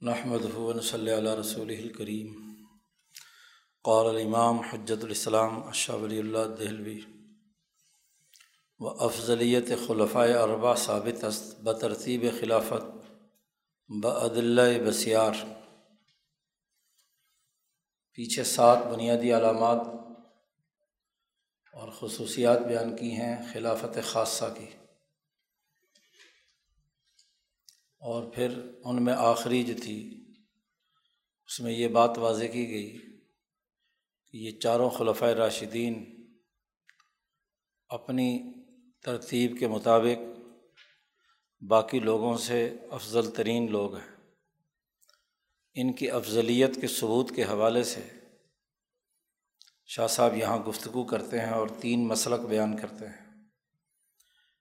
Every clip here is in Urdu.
نحمد ہُون صلی اللہ رسول الکریم قال الامام حجت الاسلام اشہ ولی اللہ دہلوی. و افضلیت خلفۂ اربا ثابت است، بترتیب خلافت بعدل بسیار. پیچھے سات بنیادی علامات اور خصوصیات بیان کی ہیں خلافت خاصہ کی. اور پھر ان میں آخری جو تھی، اس میں یہ بات واضح کی گئی کہ یہ چاروں خلفۂ راشدین اپنی ترتیب کے مطابق باقی لوگوں سے افضل ترین لوگ ہیں۔ ان کی افضلیت کے ثبوت کے حوالے سے شاہ صاحب یہاں گفتگو کرتے ہیں اور تین مسلک بیان کرتے ہیں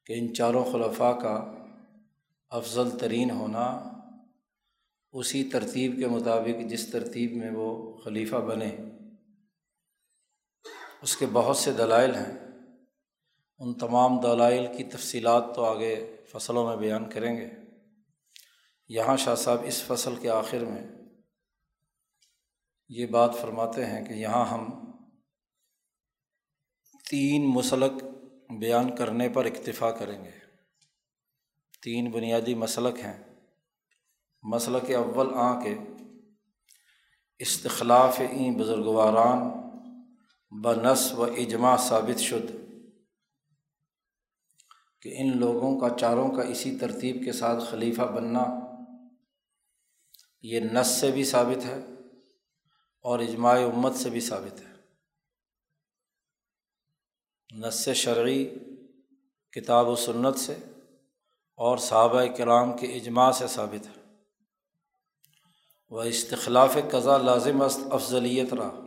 کہ ان چاروں خلفاء کا افضل ترین ہونا اسی ترتیب کے مطابق جس ترتیب میں وہ خلیفہ بنے۔ اس کے بہت سے دلائل ہیں۔ ان تمام دلائل کی تفصیلات تو آگے فصلوں میں بیان کریں گے۔ یہاں شاہ صاحب اس فصل کے آخر میں یہ بات فرماتے ہیں کہ یہاں ہم تین مسلک بیان کرنے پر اکتفا کریں گے۔ تین بنیادی مسلک ہیں۔ مسلک اول آ کے، استخلاف این بزرگواران بنس و اجماع ثابت شد کہ ان لوگوں کا چاروں کا اسی ترتیب کے ساتھ خلیفہ بننا یہ نس سے بھی ثابت ہے اور اجماع امت سے بھی ثابت ہے۔ نس شرعی کتاب و سنت سے اور صحابہ کرام کے اجماع سے ثابت ہے۔ وہ استخلاف قضا لازم است، افضلیت رہا۔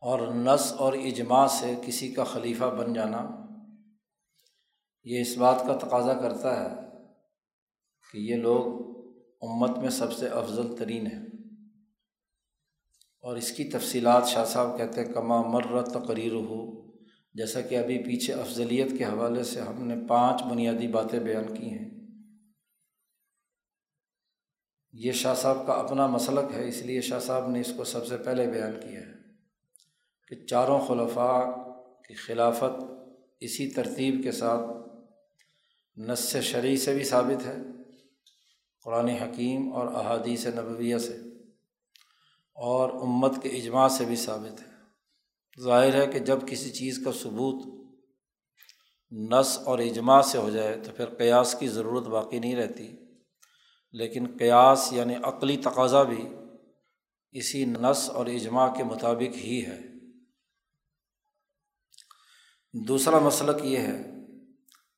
اور نس اور اجماع سے کسی کا خلیفہ بن جانا۔ یہ اس بات کا تقاضا کرتا ہے کہ یہ لوگ امت میں سب سے افضل ترین ہیں۔ اور اس کی تفصیلات شاہ صاحب کہتے ہیں، کما مرت تقریر ہو جیسا کہ ابھی پیچھے افضلیت کے حوالے سے ہم نے پانچ بنیادی باتیں بیان کی ہیں۔ یہ شاہ صاحب کا اپنا مسلک ہے، اس لیے شاہ صاحب نے اس کو سب سے پہلے بیان کیا ہے کہ چاروں خلفاء کی خلافت اسی ترتیب کے ساتھ نس شرعی سے بھی ثابت ہے، قرآن حکیم اور احادیث نبویہ سے، اور امت کے اجماع سے بھی ثابت ہے۔ ظاہر ہے کہ جب کسی چیز کا ثبوت نس اور اجماع سے ہو جائے تو پھر قیاس کی ضرورت باقی نہیں رہتی۔ لیکن قیاس یعنی عقلی تقاضا بھی اسی نس اور اجماع کے مطابق ہی ہے۔ دوسرا مسلک یہ ہے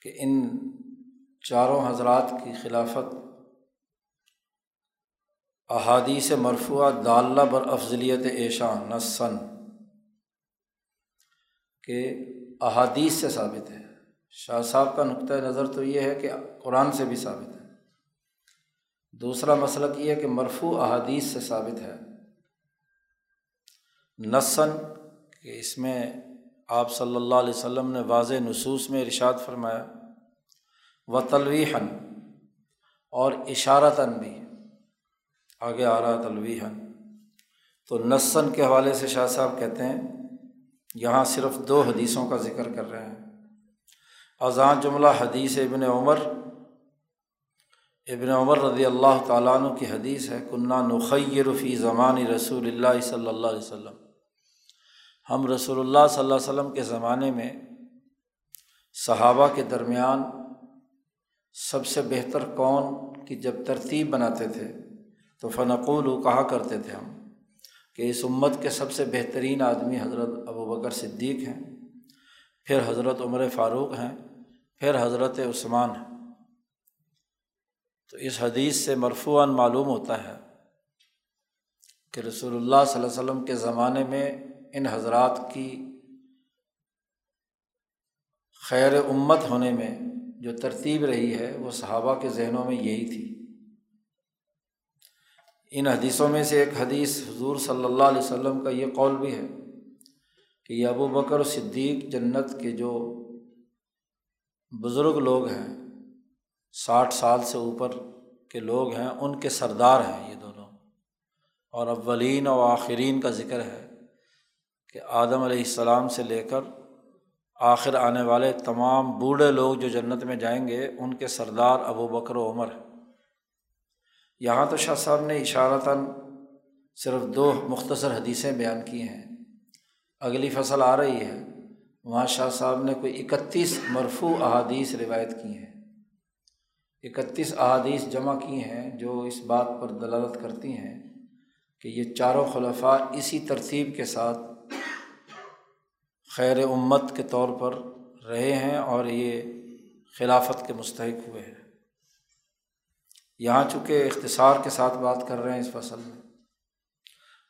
کہ ان چاروں حضرات کی خلافت احادیث مرفوع داللہ بر افضلیت ایشا نسن کہ احادیث سے ثابت ہے۔ شاہ صاحب کا نقطۂ نظر تو یہ ہے کہ قرآن سے بھی ثابت ہے۔ دوسرا مسئلہ یہ ہے کہ مرفوع احادیث سے ثابت ہے۔ نسن کہ اس میں آپ صلی اللہ علیہ وسلم نے واضح نصوص میں ارشاد فرمایا۔ و تلویحن اور اشارتاً بھی۔ آگے آ رہا تلویحن تو نسن کے حوالے سے شاہ صاحب کہتے ہیں یہاں صرف دو حدیثوں کا ذکر کر رہے ہیں۔ اذان جملہ حدیث ابن عمر ابن عمر رضی اللہ تعالیٰ عنہ کی حدیث ہے کنہ نخیر فی زمان رسول اللہ صلی اللہ علیہ وسلم ہم رسول اللہ صلی اللہ علیہ وسلم کے زمانے میں صحابہ کے درمیان سب سے بہتر کون کی جب ترتیب بناتے تھے تو فنقول کہا کرتے تھے ہم۔ کہ اس امت کے سب سے بہترین آدمی حضرت ابو بکر صدیق ہیں، پھر حضرت عمر فاروق ہیں، پھر حضرت عثمان ہیں۔ تو اس حدیث سے مرفوعاً معلوم ہوتا ہے کہ رسول اللہ صلی اللہ علیہ وسلم کے زمانے میں ان حضرات کی خیر امت ہونے میں جو ترتیب رہی ہے، وہ صحابہ کے ذہنوں میں یہی تھی۔ ان حدیثوں میں سے ایک حدیث حضور صلی اللہ علیہ وسلم کا یہ قول بھی ہے کہ یہ ابو بکر صدیق جنت کے جو بزرگ لوگ ہیں، ساٹھ سال سے اوپر کے لوگ ہیں، ان کے سردار ہیں یہ دونوں۔ اور اولین و آخرین کا ذکر ہے کہ آدم علیہ السلام سے لے کر آخر آنے والے تمام بوڑھے لوگ جو جنت میں جائیں گے، ان کے سردار ابو بکر و عمر ہیں۔ یہاں تو شاہ صاحب نے اشارتاً صرف دو مختصر حدیثیں بیان کی ہیں۔ اگلی فصل آ رہی ہے۔ وہاں شاہ صاحب نے کوئی اکتیس مرفوع احادیث روایت کی ہیں۔ اکتیس احادیث جمع کی ہیں جو اس بات پر دلالت کرتی ہیں کہ یہ چاروں خلفاء اسی ترتیب کے ساتھ خیر امت کے طور پر رہے ہیں اور یہ خلافت کے مستحق ہوئے ہیں۔ یہاں چونکہ اختصار کے ساتھ بات کر رہے ہیں اس فصل میں۔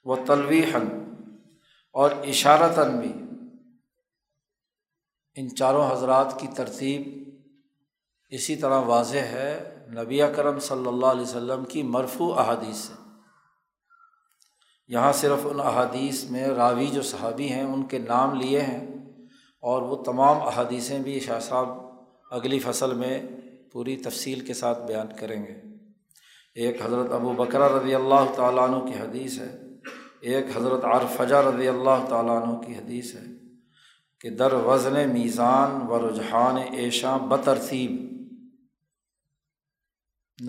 وہ تلویحن اور اشارتاً بھی ان چاروں حضرات کی ترتیب اسی طرح واضح ہے۔ نبی کرم صلی اللہ علیہ وسلم کی مرفوع احادیث سے۔ یہاں صرف ان احادیث میں راوی جو صحابی ہیں ان کے نام لیے ہیں اور وہ تمام احادیثیں بھی شاہ صاحب اگلی فصل میں پوری تفصیل کے ساتھ بیان کریں گے۔ ایک حضرت ابو بکرہ رضی اللہ تعالیٰ عنہ کی حدیث ہے، ایک حضرت عرفجہ رضی اللہ تعالیٰ عنہ کی حدیث ہے کہ در وزن میزان و رجحان ایشاں بترتیب۔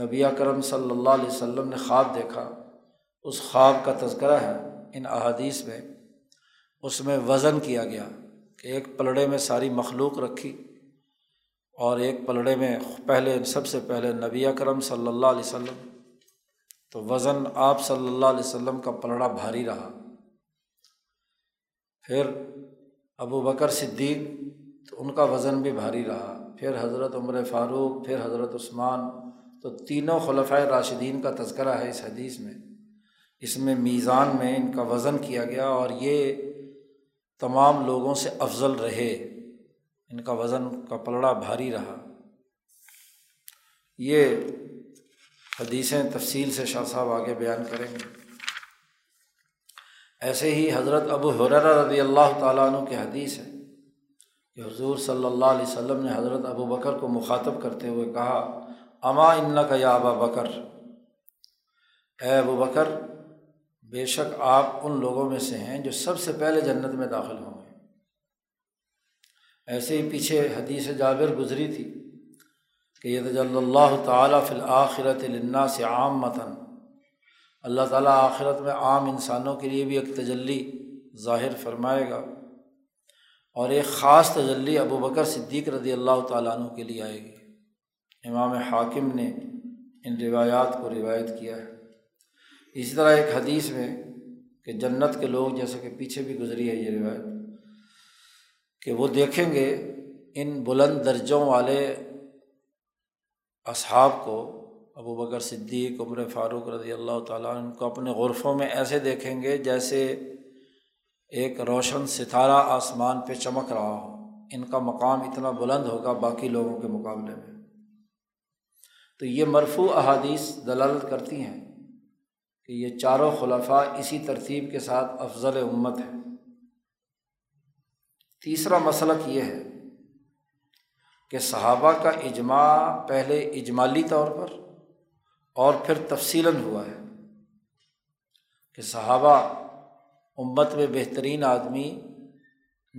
نبی کرم صلی اللہ علیہ وسلم نے خواب دیکھا۔ اس خواب کا تذکرہ ہے ان احادیث میں۔ اس میں وزن کیا گیا کہ ایک پلڑے میں ساری مخلوق رکھی اور ایک پلڑے میں پہلے سب سے پہلے نبی کرم صلی اللہ علیہ وسلم تو وزن آپ صلی اللہ علیہ وسلم کا پلڑا بھاری رہا۔ پھر ابو بکر صدیق تو ان کا وزن بھی بھاری رہا۔ پھر حضرت عمر فاروق، پھر حضرت عثمان۔ تو تینوں خلفۂ راشدین کا تذکرہ ہے اس حدیث میں۔ اس میں میزان میں ان کا وزن کیا گیا اور یہ تمام لوگوں سے افضل رہے۔ ان کا وزن کا پلڑا بھاری رہا۔ یہ حدیثیں تفصیل سے شاہ صاحب آگے بیان کریں گے۔ ایسے ہی حضرت ابو حرر رضی اللہ تعالیٰ عنہ کی حدیث ہے کہ حضور صلی اللہ علیہ وسلم نے حضرت ابو بکر کو مخاطب کرتے ہوئے کہا، اما ان کا یا ابا بکر؟ اے ابو بکر، بے شک آپ ان لوگوں میں سے ہیں جو سب سے پہلے جنت میں داخل ہوں گے۔ ایسے ہی پیچھے حدیث جابر گزری تھی۔ کہ یہ اللہ تعالیٰ فی الآخرت لنا سے عام متن اللہ تعالیٰ آخرت میں عام انسانوں کے لیے بھی ایک تجلی ظاہر فرمائے گا اور ایک خاص تجلی ابو بکر صدیق رضی اللہ تعالیٰ عنہ کے لیے آئے گی۔ امام حاکم نے ان روایات کو روایت کیا ہے۔ اسی طرح ایک حدیث میں کہ جنت کے لوگ جیسے کہ پیچھے بھی گزری ہے یہ روایت کہ وہ دیکھیں گے ان بلند درجوں والے اصحاب کو، ابو بکر صدیق، عمر فاروق رضی اللہ تعالیٰ ان کو اپنے غرفوں میں ایسے دیکھیں گے جیسے ایک روشن ستارہ آسمان پہ چمک رہا ہو۔ ان کا مقام اتنا بلند ہوگا باقی لوگوں کے مقابلے میں۔ تو یہ مرفوع احادیث دلالت کرتی ہیں کہ یہ چاروں خلفاء اسی ترتیب کے ساتھ افضل امت ہے تیسرا مسلک یہ ہے کہ صحابہ کا اجماع پہلے اجمالی طور پر اور پھر تفصیل ہوا ہے کہ صحابہ امت میں بہترین آدمی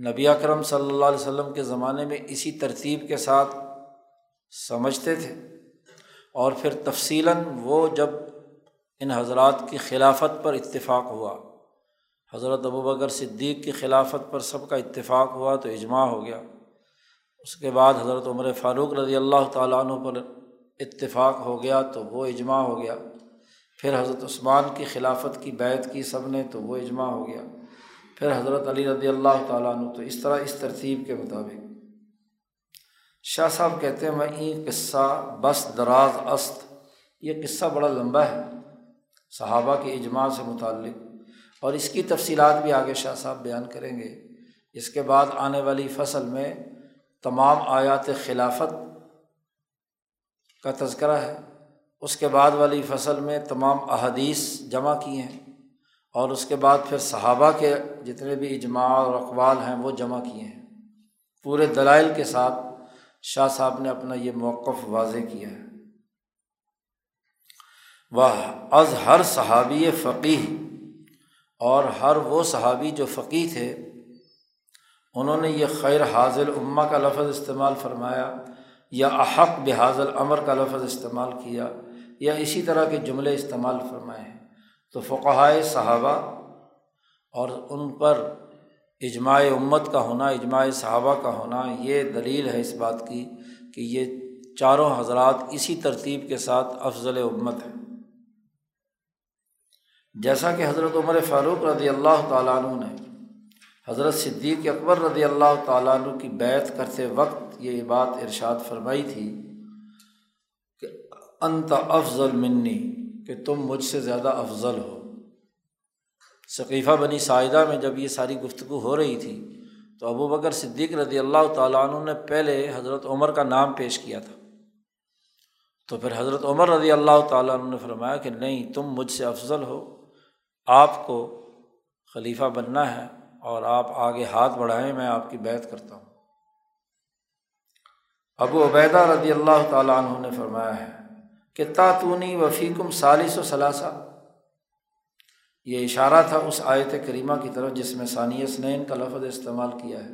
نبی اکرم صلی اللہ علیہ وسلم کے زمانے میں اسی ترتیب کے ساتھ سمجھتے تھے اور پھر تفصیلاً وہ جب ان حضرات کی خلافت پر اتفاق ہوا، حضرت ابو بکر صدیق کی خلافت پر سب کا اتفاق ہوا تو اجماع ہو گیا۔ اس کے بعد حضرت عمر فاروق رضی اللہ تعالیٰ عنہ پر اتفاق ہو گیا تو وہ اجماع ہو گیا۔ پھر حضرت عثمان کی خلافت کی بیت کی سب نے تو وہ اجماع ہو گیا۔ پھر حضرت علی رضی اللہ تعالیٰ عنہ تو اس طرح اس ترتیب کے مطابق۔ شاہ صاحب کہتے ہیں، میں این قصہ بس دراز است، یہ قصہ بڑا لمبا ہے۔ صحابہ کے اجماع سے متعلق۔ اور اس کی تفصیلات بھی آگے شاہ صاحب بیان کریں گے۔ اس کے بعد آنے والی فصل میں تمام آیات خلافت کا تذکرہ ہے۔ اس کے بعد والی فصل میں تمام احادیث جمع کی ہیں اور اس کے بعد پھر صحابہ کے جتنے بھی اجماع اور اقوال ہیں وہ جمع کیے ہیں۔ پورے دلائل کے ساتھ شاہ صاحب نے اپنا یہ موقف واضح کیا ہے۔ وہ از ہر صحابی فقی اور ہر وہ صحابی جو فقی تھے انہوں نے یہ خیر حاضل اماں کا لفظ استعمال فرمایا یا احق بحاظل امر کا لفظ استعمال کیا یا اسی طرح کے جملے استعمال فرمائے ہیں۔ تو فقہائے صحابہ اور ان پر اجماع امت کا ہونا، اجماع صحابہ کا ہونا، یہ دلیل ہے اس بات کی کہ یہ چاروں حضرات اسی ترتیب کے ساتھ افضل امت ہے جیسا کہ حضرت عمر فاروق رضی اللہ تعالیٰ عنہ نے حضرت صدیق اکبر رضی اللہ تعالیٰ عنہ کی بیت کرتے وقت یہ بات ارشاد فرمائی تھی کہ انت افضل منی، کہ تم مجھ سے زیادہ افضل ہو۔ ثقیفہ بنی ساحدہ میں جب یہ ساری گفتگو ہو رہی تھی، تو ابو بکر صدیق رضی اللہ تعالیٰ عنہ نے پہلے حضرت عمر کا نام پیش کیا تھا۔ تو پھر حضرت عمر رضی اللہ تعالیٰ عنہ نے فرمایا کہ نہیں، تم مجھ سے افضل ہو، آپ کو خلیفہ بننا ہے۔ اور آپ آگے ہاتھ بڑھائیں، میں آپ کی بیت کرتا ہوں۔ ابو عبیدہ رضی اللہ تعالیٰ عنہ نے فرمایا ہے کہ تاتونی وفیقم سالس و ثلاثہ۔ یہ اشارہ تھا اس آیت کریمہ کی طرف جس میں ثانیہ سنین کا لفظ استعمال کیا ہے۔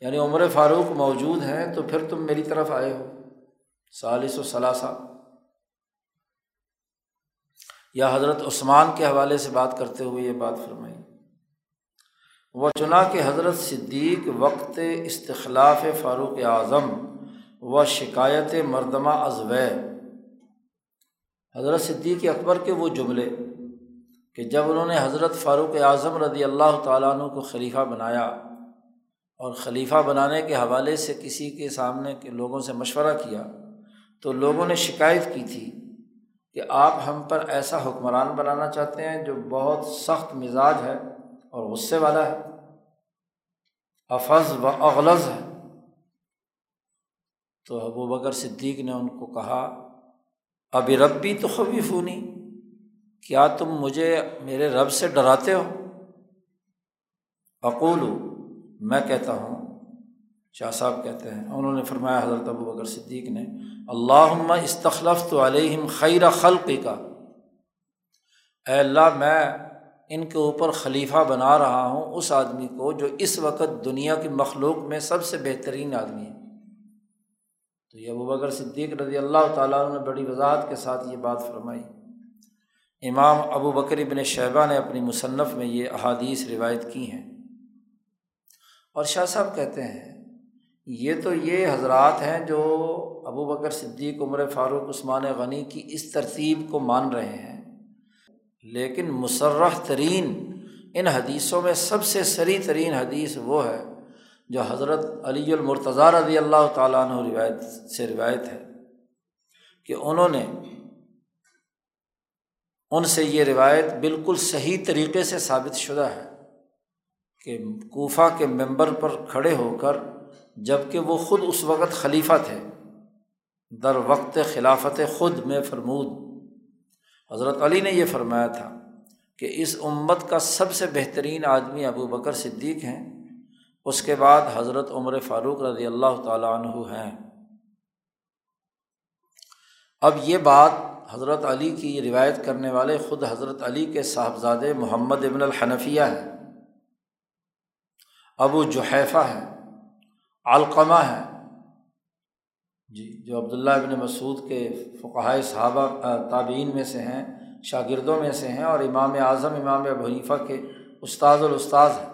یعنی عمر فاروق موجود ہیں تو پھر تم میری طرف آئے ہو۔ سالس و ثلاثہ۔ یا حضرت عثمان کے حوالے سے بات کرتے ہوئے یہ بات فرمائی۔ وہ چنا کہ حضرت صدیق وقت استخلاف فاروق اعظم و شکایت مردمہ ازو حضرت صدیق اکبر کے وہ جملے کہ جب انہوں نے حضرت فاروق اعظم رضی اللہ تعالیٰ عنہ کو خلیفہ بنایا اور خلیفہ بنانے کے حوالے سے کسی کے سامنے کے لوگوں سے مشورہ کیا تو لوگوں نے شکایت کی تھی کہ آپ ہم پر ایسا حکمران بنانا چاہتے ہیں جو بہت سخت مزاج ہے اور غصے والا ہے۔ افز و اغلز ہے تو ابو بکر صدیق نے ان کو کہا ابھی ربی تو خبیفونی کیا تم مجھے میرے رب سے ڈراتے ہو؟ اقول میں کہتا ہوں۔ شاہ صاحب کہتے ہیں، انہوں نے فرمایا، حضرت ابو بکر صدیق نے اللہ استخلف تو علیہم خیر خلق کا اے اللہ، میں ان کے اوپر خلیفہ بنا رہا ہوں اس آدمی کو جو اس وقت دنیا کی مخلوق میں سب سے بہترین آدمی ہے۔ تو یہ ابو بکر صدیق رضی اللہ تعالیٰ نے بڑی وضاحت کے ساتھ یہ بات فرمائی۔ امام ابو بکر ابن شہبہ نے اپنی مصنف میں یہ احادیث روایت کی ہیں۔ اور شاہ صاحب کہتے ہیں، یہ تو یہ حضرات ہیں جو ابو بکر صدیق، عمر فاروق، عثمان غنی کی اس ترتیب کو مان رہے ہیں۔ لیکن مسرح ترین ان حدیثوں میں سب سے سری ترین حدیث وہ ہے جو حضرت علی المرتضیٰ رضی اللہ تعالیٰ عنہ روایت سے روایت ہے کہ انہوں نے ان سے یہ روایت بالکل صحیح طریقے سے ثابت شدہ ہے کہ کوفہ کے ممبر پر کھڑے ہو کر جبکہ وہ خود اس وقت خلیفہ تھے، در وقت خلافت خود میں فرمود حضرت علی نے یہ فرمایا تھا کہ اس امت کا سب سے بہترین آدمی ابو بکر صدیق ہیں۔ اس کے بعد حضرت عمر فاروق رضی اللہ تعالیٰ عنہ ہیں۔ اب یہ بات حضرت علی کی روایت کرنے والے خود حضرت علی کے صاحبزادے محمد ابن الحنفیہ ہیں۔ ابو جحیفہ ہیں۔ علقمہ ہے جی جو عبداللہ ابن مسعود کے فقہائے صحابہ تابعین میں سے ہیں، شاگردوں میں سے ہیں اور امام اعظم، امام ابو حنیفہ کے استاذ الاستاذ ہیں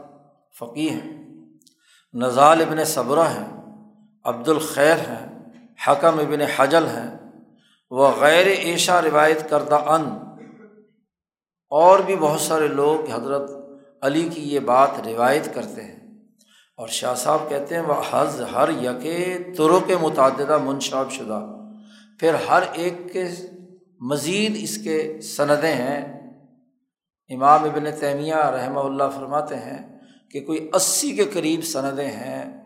فقی ہیں۔ نزال ابن صبرہ ہیں عبد الخیر ہیں، حکم ابن حجل ہیں وہ غیر عیشہ روایت کردہ ان۔ اور بھی بہت سارے لوگ حضرت علی کی یہ بات روایت کرتے ہیں۔ اور شاہ صاحب کہتے ہیں، وہ حض ہر یکے ترو کے متعددہ منشاب شدہ۔ پھر ہر ایک کے مزید اس کے سندیں ہیں۔ امام ابن تیمیہ رحمہ اللہ فرماتے ہیں کہ کوئی اسی کے قریب سندیں ہیں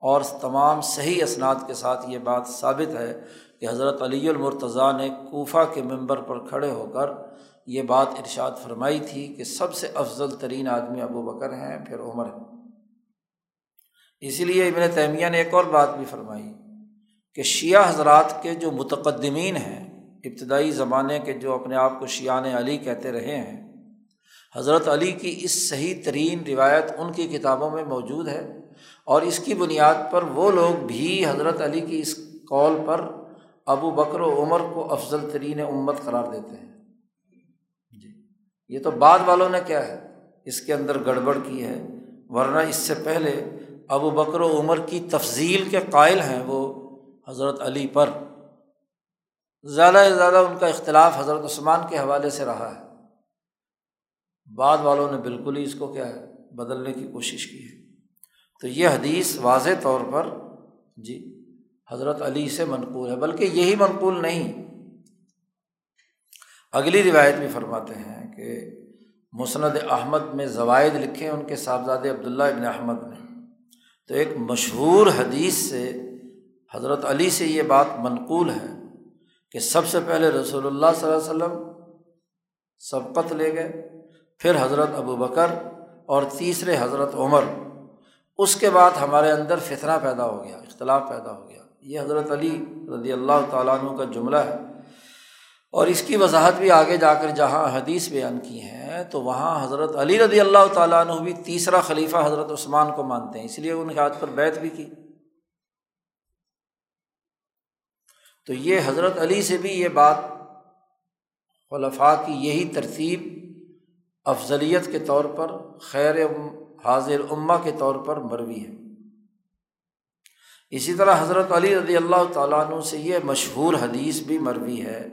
اور تمام صحیح اسناد کے ساتھ یہ بات ثابت ہے کہ حضرت علی المرتضیٰ نے کوفہ کے ممبر پر کھڑے ہو کر یہ بات ارشاد فرمائی تھی کہ سب سے افضل ترین آدمی ابو بکر ہیں، پھر عمر ہیں۔ اسی لیے ابن تیمیہ نے ایک اور بات بھی فرمائی کہ شیعہ حضرات کے جو متقدمین ہیں، ابتدائی زمانے کے جو اپنے آپ کو شیان علی کہتے رہے ہیں، حضرت علی کی اس صحیح ترین روایت ان کی کتابوں میں موجود ہے اور اس کی بنیاد پر وہ لوگ بھی حضرت علی کی اس قول پر ابو بکر و عمر کو افضل ترین امت قرار دیتے ہیں۔ جی یہ تو بعد والوں نے کیا ہے، اس کے اندر گڑبڑ کی ہے، ورنہ اس سے پہلے ابو بکر و عمر کی تفضیل کے قائل ہیں وہ حضرت علی پر۔ زیادہ سے زیادہ ان کا اختلاف حضرت عثمان کے حوالے سے رہا ہے۔ بعد والوں نے بالکل ہی اس کو کیا ہے، بدلنے کی کوشش کی ہے۔ تو یہ حدیث واضح طور پر جی حضرت علی سے منقول ہے، بلکہ یہی منقول نہیں۔ اگلی روایت بھی فرماتے ہیں کہ مسند احمد میں زوائد لکھے، ان کے صاحبزاد عبداللہ ابن احمد نے۔ تو ایک مشہور حدیث سے حضرت علی سے یہ بات منقول ہے کہ سب سے پہلے رسول اللہ صلی اللہ علیہ وسلم سبقت لے گئے، پھر حضرت ابو بکر اور تیسرے حضرت عمر۔ اس کے بعد ہمارے اندر فطرہ پیدا ہو گیا، اختلاف پیدا ہو گیا۔ یہ حضرت علی رضی اللہ تعالیٰ عنہ کا جملہ ہے۔ اور اس کی وضاحت بھی آگے جا کر جہاں حدیث بیان کی ہیں، تو وہاں حضرت علی رضی اللہ تعالیٰ عنہ بھی تیسرا خلیفہ حضرت عثمان کو مانتے ہیں، اس لیے ان کے ہاتھ پر بیت بھی کی۔ تو یہ حضرت علی سے بھی یہ بات خلفاء کی یہی ترتیب افضلیت کے طور پر، خیر حاضر امہ کے طور پر مروی ہے۔ اسی طرح حضرت علی رضی اللہ تعالیٰ عنہ سے یہ مشہور حدیث بھی مروی ہے۔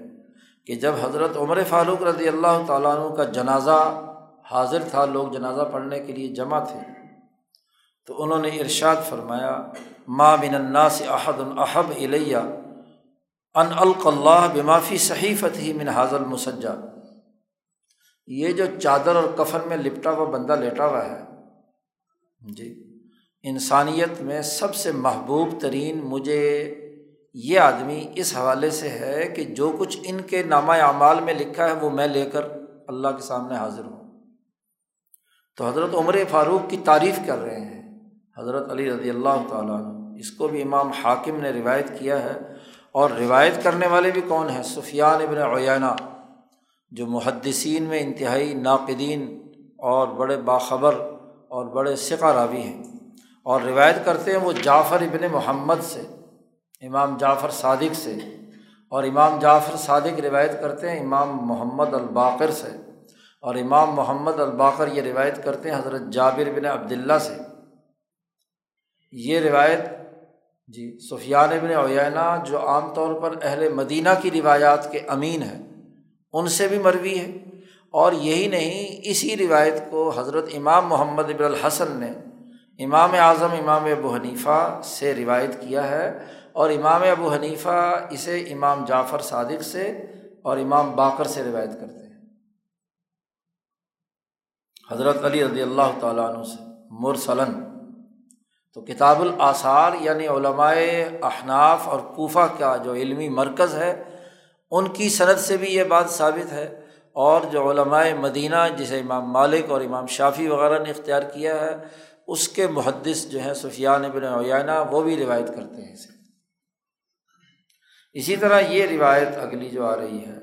کہ جب حضرت عمر فاروق رضی اللہ تعالیٰ عنہ کا جنازہ حاضر تھا، لوگ جنازہ پڑھنے کے لیے جمع تھے، تو انہوں نے ارشاد فرمایا ماں بن الناس احد الحب الیہ ان القلّہ بمافی صحیفت ہی من حاضر مسجہ یہ جو چادر اور کفن میں لپٹا ہوا بندہ لیٹا ہوا ہے جی انسانیت میں سب سے محبوب ترین مجھے یہ آدمی اس حوالے سے ہے کہ جو کچھ ان کے نامہ اعمال میں لکھا ہے وہ میں لے کر اللہ کے سامنے حاضر ہوں۔ تو حضرت عمر فاروق کی تعریف کر رہے ہیں۔ حضرت علی رضی اللہ تعالیٰ عنہ۔ اس کو بھی امام حاکم نے روایت کیا ہے۔ اور روایت کرنے والے بھی کون ہیں؟ سفیان ابن عیانہ جو محدثین میں انتہائی ناقدین اور بڑے باخبر اور بڑے سکہ راوی ہیں۔ اور روایت کرتے ہیں وہ جعفر ابن محمد سے۔ امام جعفر صادق سے۔ اور امام جعفر صادق روایت کرتے ہیں امام محمد الباقر سے۔ اور امام محمد الباقر یہ روایت کرتے ہیں حضرت جابر بن عبداللہ سے۔ یہ روایت جی سفیان ابن اوینا جو عام طور پر اہل مدینہ کی روایات کے امین ہیں، ان سے بھی مروی ہے۔ اور یہی نہیں، اسی روایت کو حضرت امام محمد ابن الحسن نے امام اعظم امام ابو حنیفہ سے روایت کیا ہے۔ اور امام ابو حنیفہ اسے امام جعفر صادق سے اور امام باقر سے روایت کرتے ہیں۔ حضرت علی رضی اللہ تعالیٰ عنہ سے، مرسلن۔ تو کتاب الاثار یعنی علمائے احناف اور کوفہ کا جو علمی مرکز ہے، ان کی صنعت سے بھی یہ بات ثابت ہے۔ اور جو علمائے مدینہ جسے امام مالک اور امام شافی وغیرہ نے اختیار کیا ہے، اس کے محدث جو ہیں سفیان ابن عیانہ وہ بھی روایت کرتے ہیں۔ اسے اسی طرح یہ روایت اگلی جو آ رہی ہے،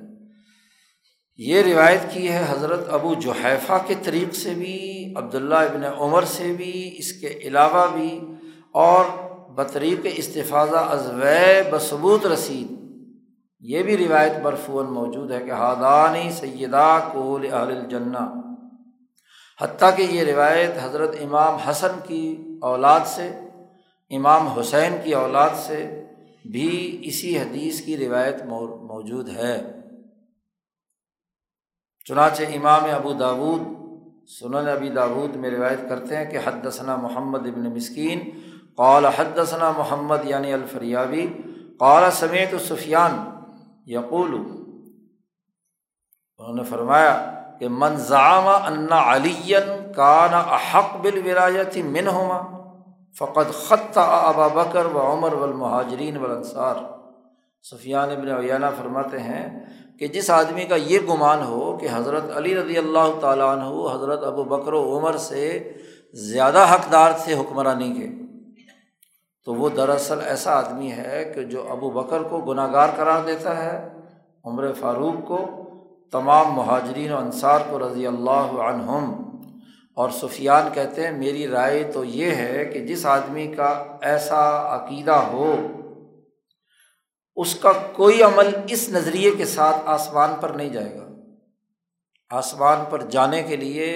یہ روایت کی ہے حضرت ابو جوحیفہ کے طریق سے بھی، عبداللہ ابن عمر سے بھی، اس کے علاوہ بھی، اور بطریق استفاظہ ازوے بثبوت رسید۔ یہ بھی روایت برفون موجود ہے کہ ہادانی سیدہ کول اہل الجنہ۔ حتیٰ کہ یہ روایت حضرت امام حسن کی اولاد سے، امام حسین کی اولاد سے بھی اسی حدیث کی روایت موجود ہے۔ چنانچہ امام ابو داود، سنن ابی داود میں روایت کرتے ہیں کہ حدثنا محمد ابن مسکین، قال حدثنا محمد یعنی الفریابی، قال سمیت سفیان یقول، انہوں نے فرمایا کہ منظام انا علی کان احق بل ولایتی من ہوما فقط خط ابا بکر و عمر و المہاجرین والانصار۔ سفیان ابن عیانہ فرماتے ہیں کہ جس آدمی کا یہ گمان ہو کہ حضرت علی رضی اللہ تعالیٰ عنہ حضرت ابو بکر و عمر سے زیادہ حقدار تھے حکمرانی کے، تو وہ دراصل ایسا آدمی ہے کہ جو ابو بکر کو گناہ گار قرار دیتا ہے، عمر فاروق کو، تمام مہاجرین و انصار کو رضی اللہ عنہم۔ اور سفیان کہتے ہیں، میری رائے تو یہ ہے کہ جس آدمی کا ایسا عقیدہ ہو، اس کا کوئی عمل اس نظریے کے ساتھ آسمان پر نہیں جائے گا۔ آسمان پر جانے کے لیے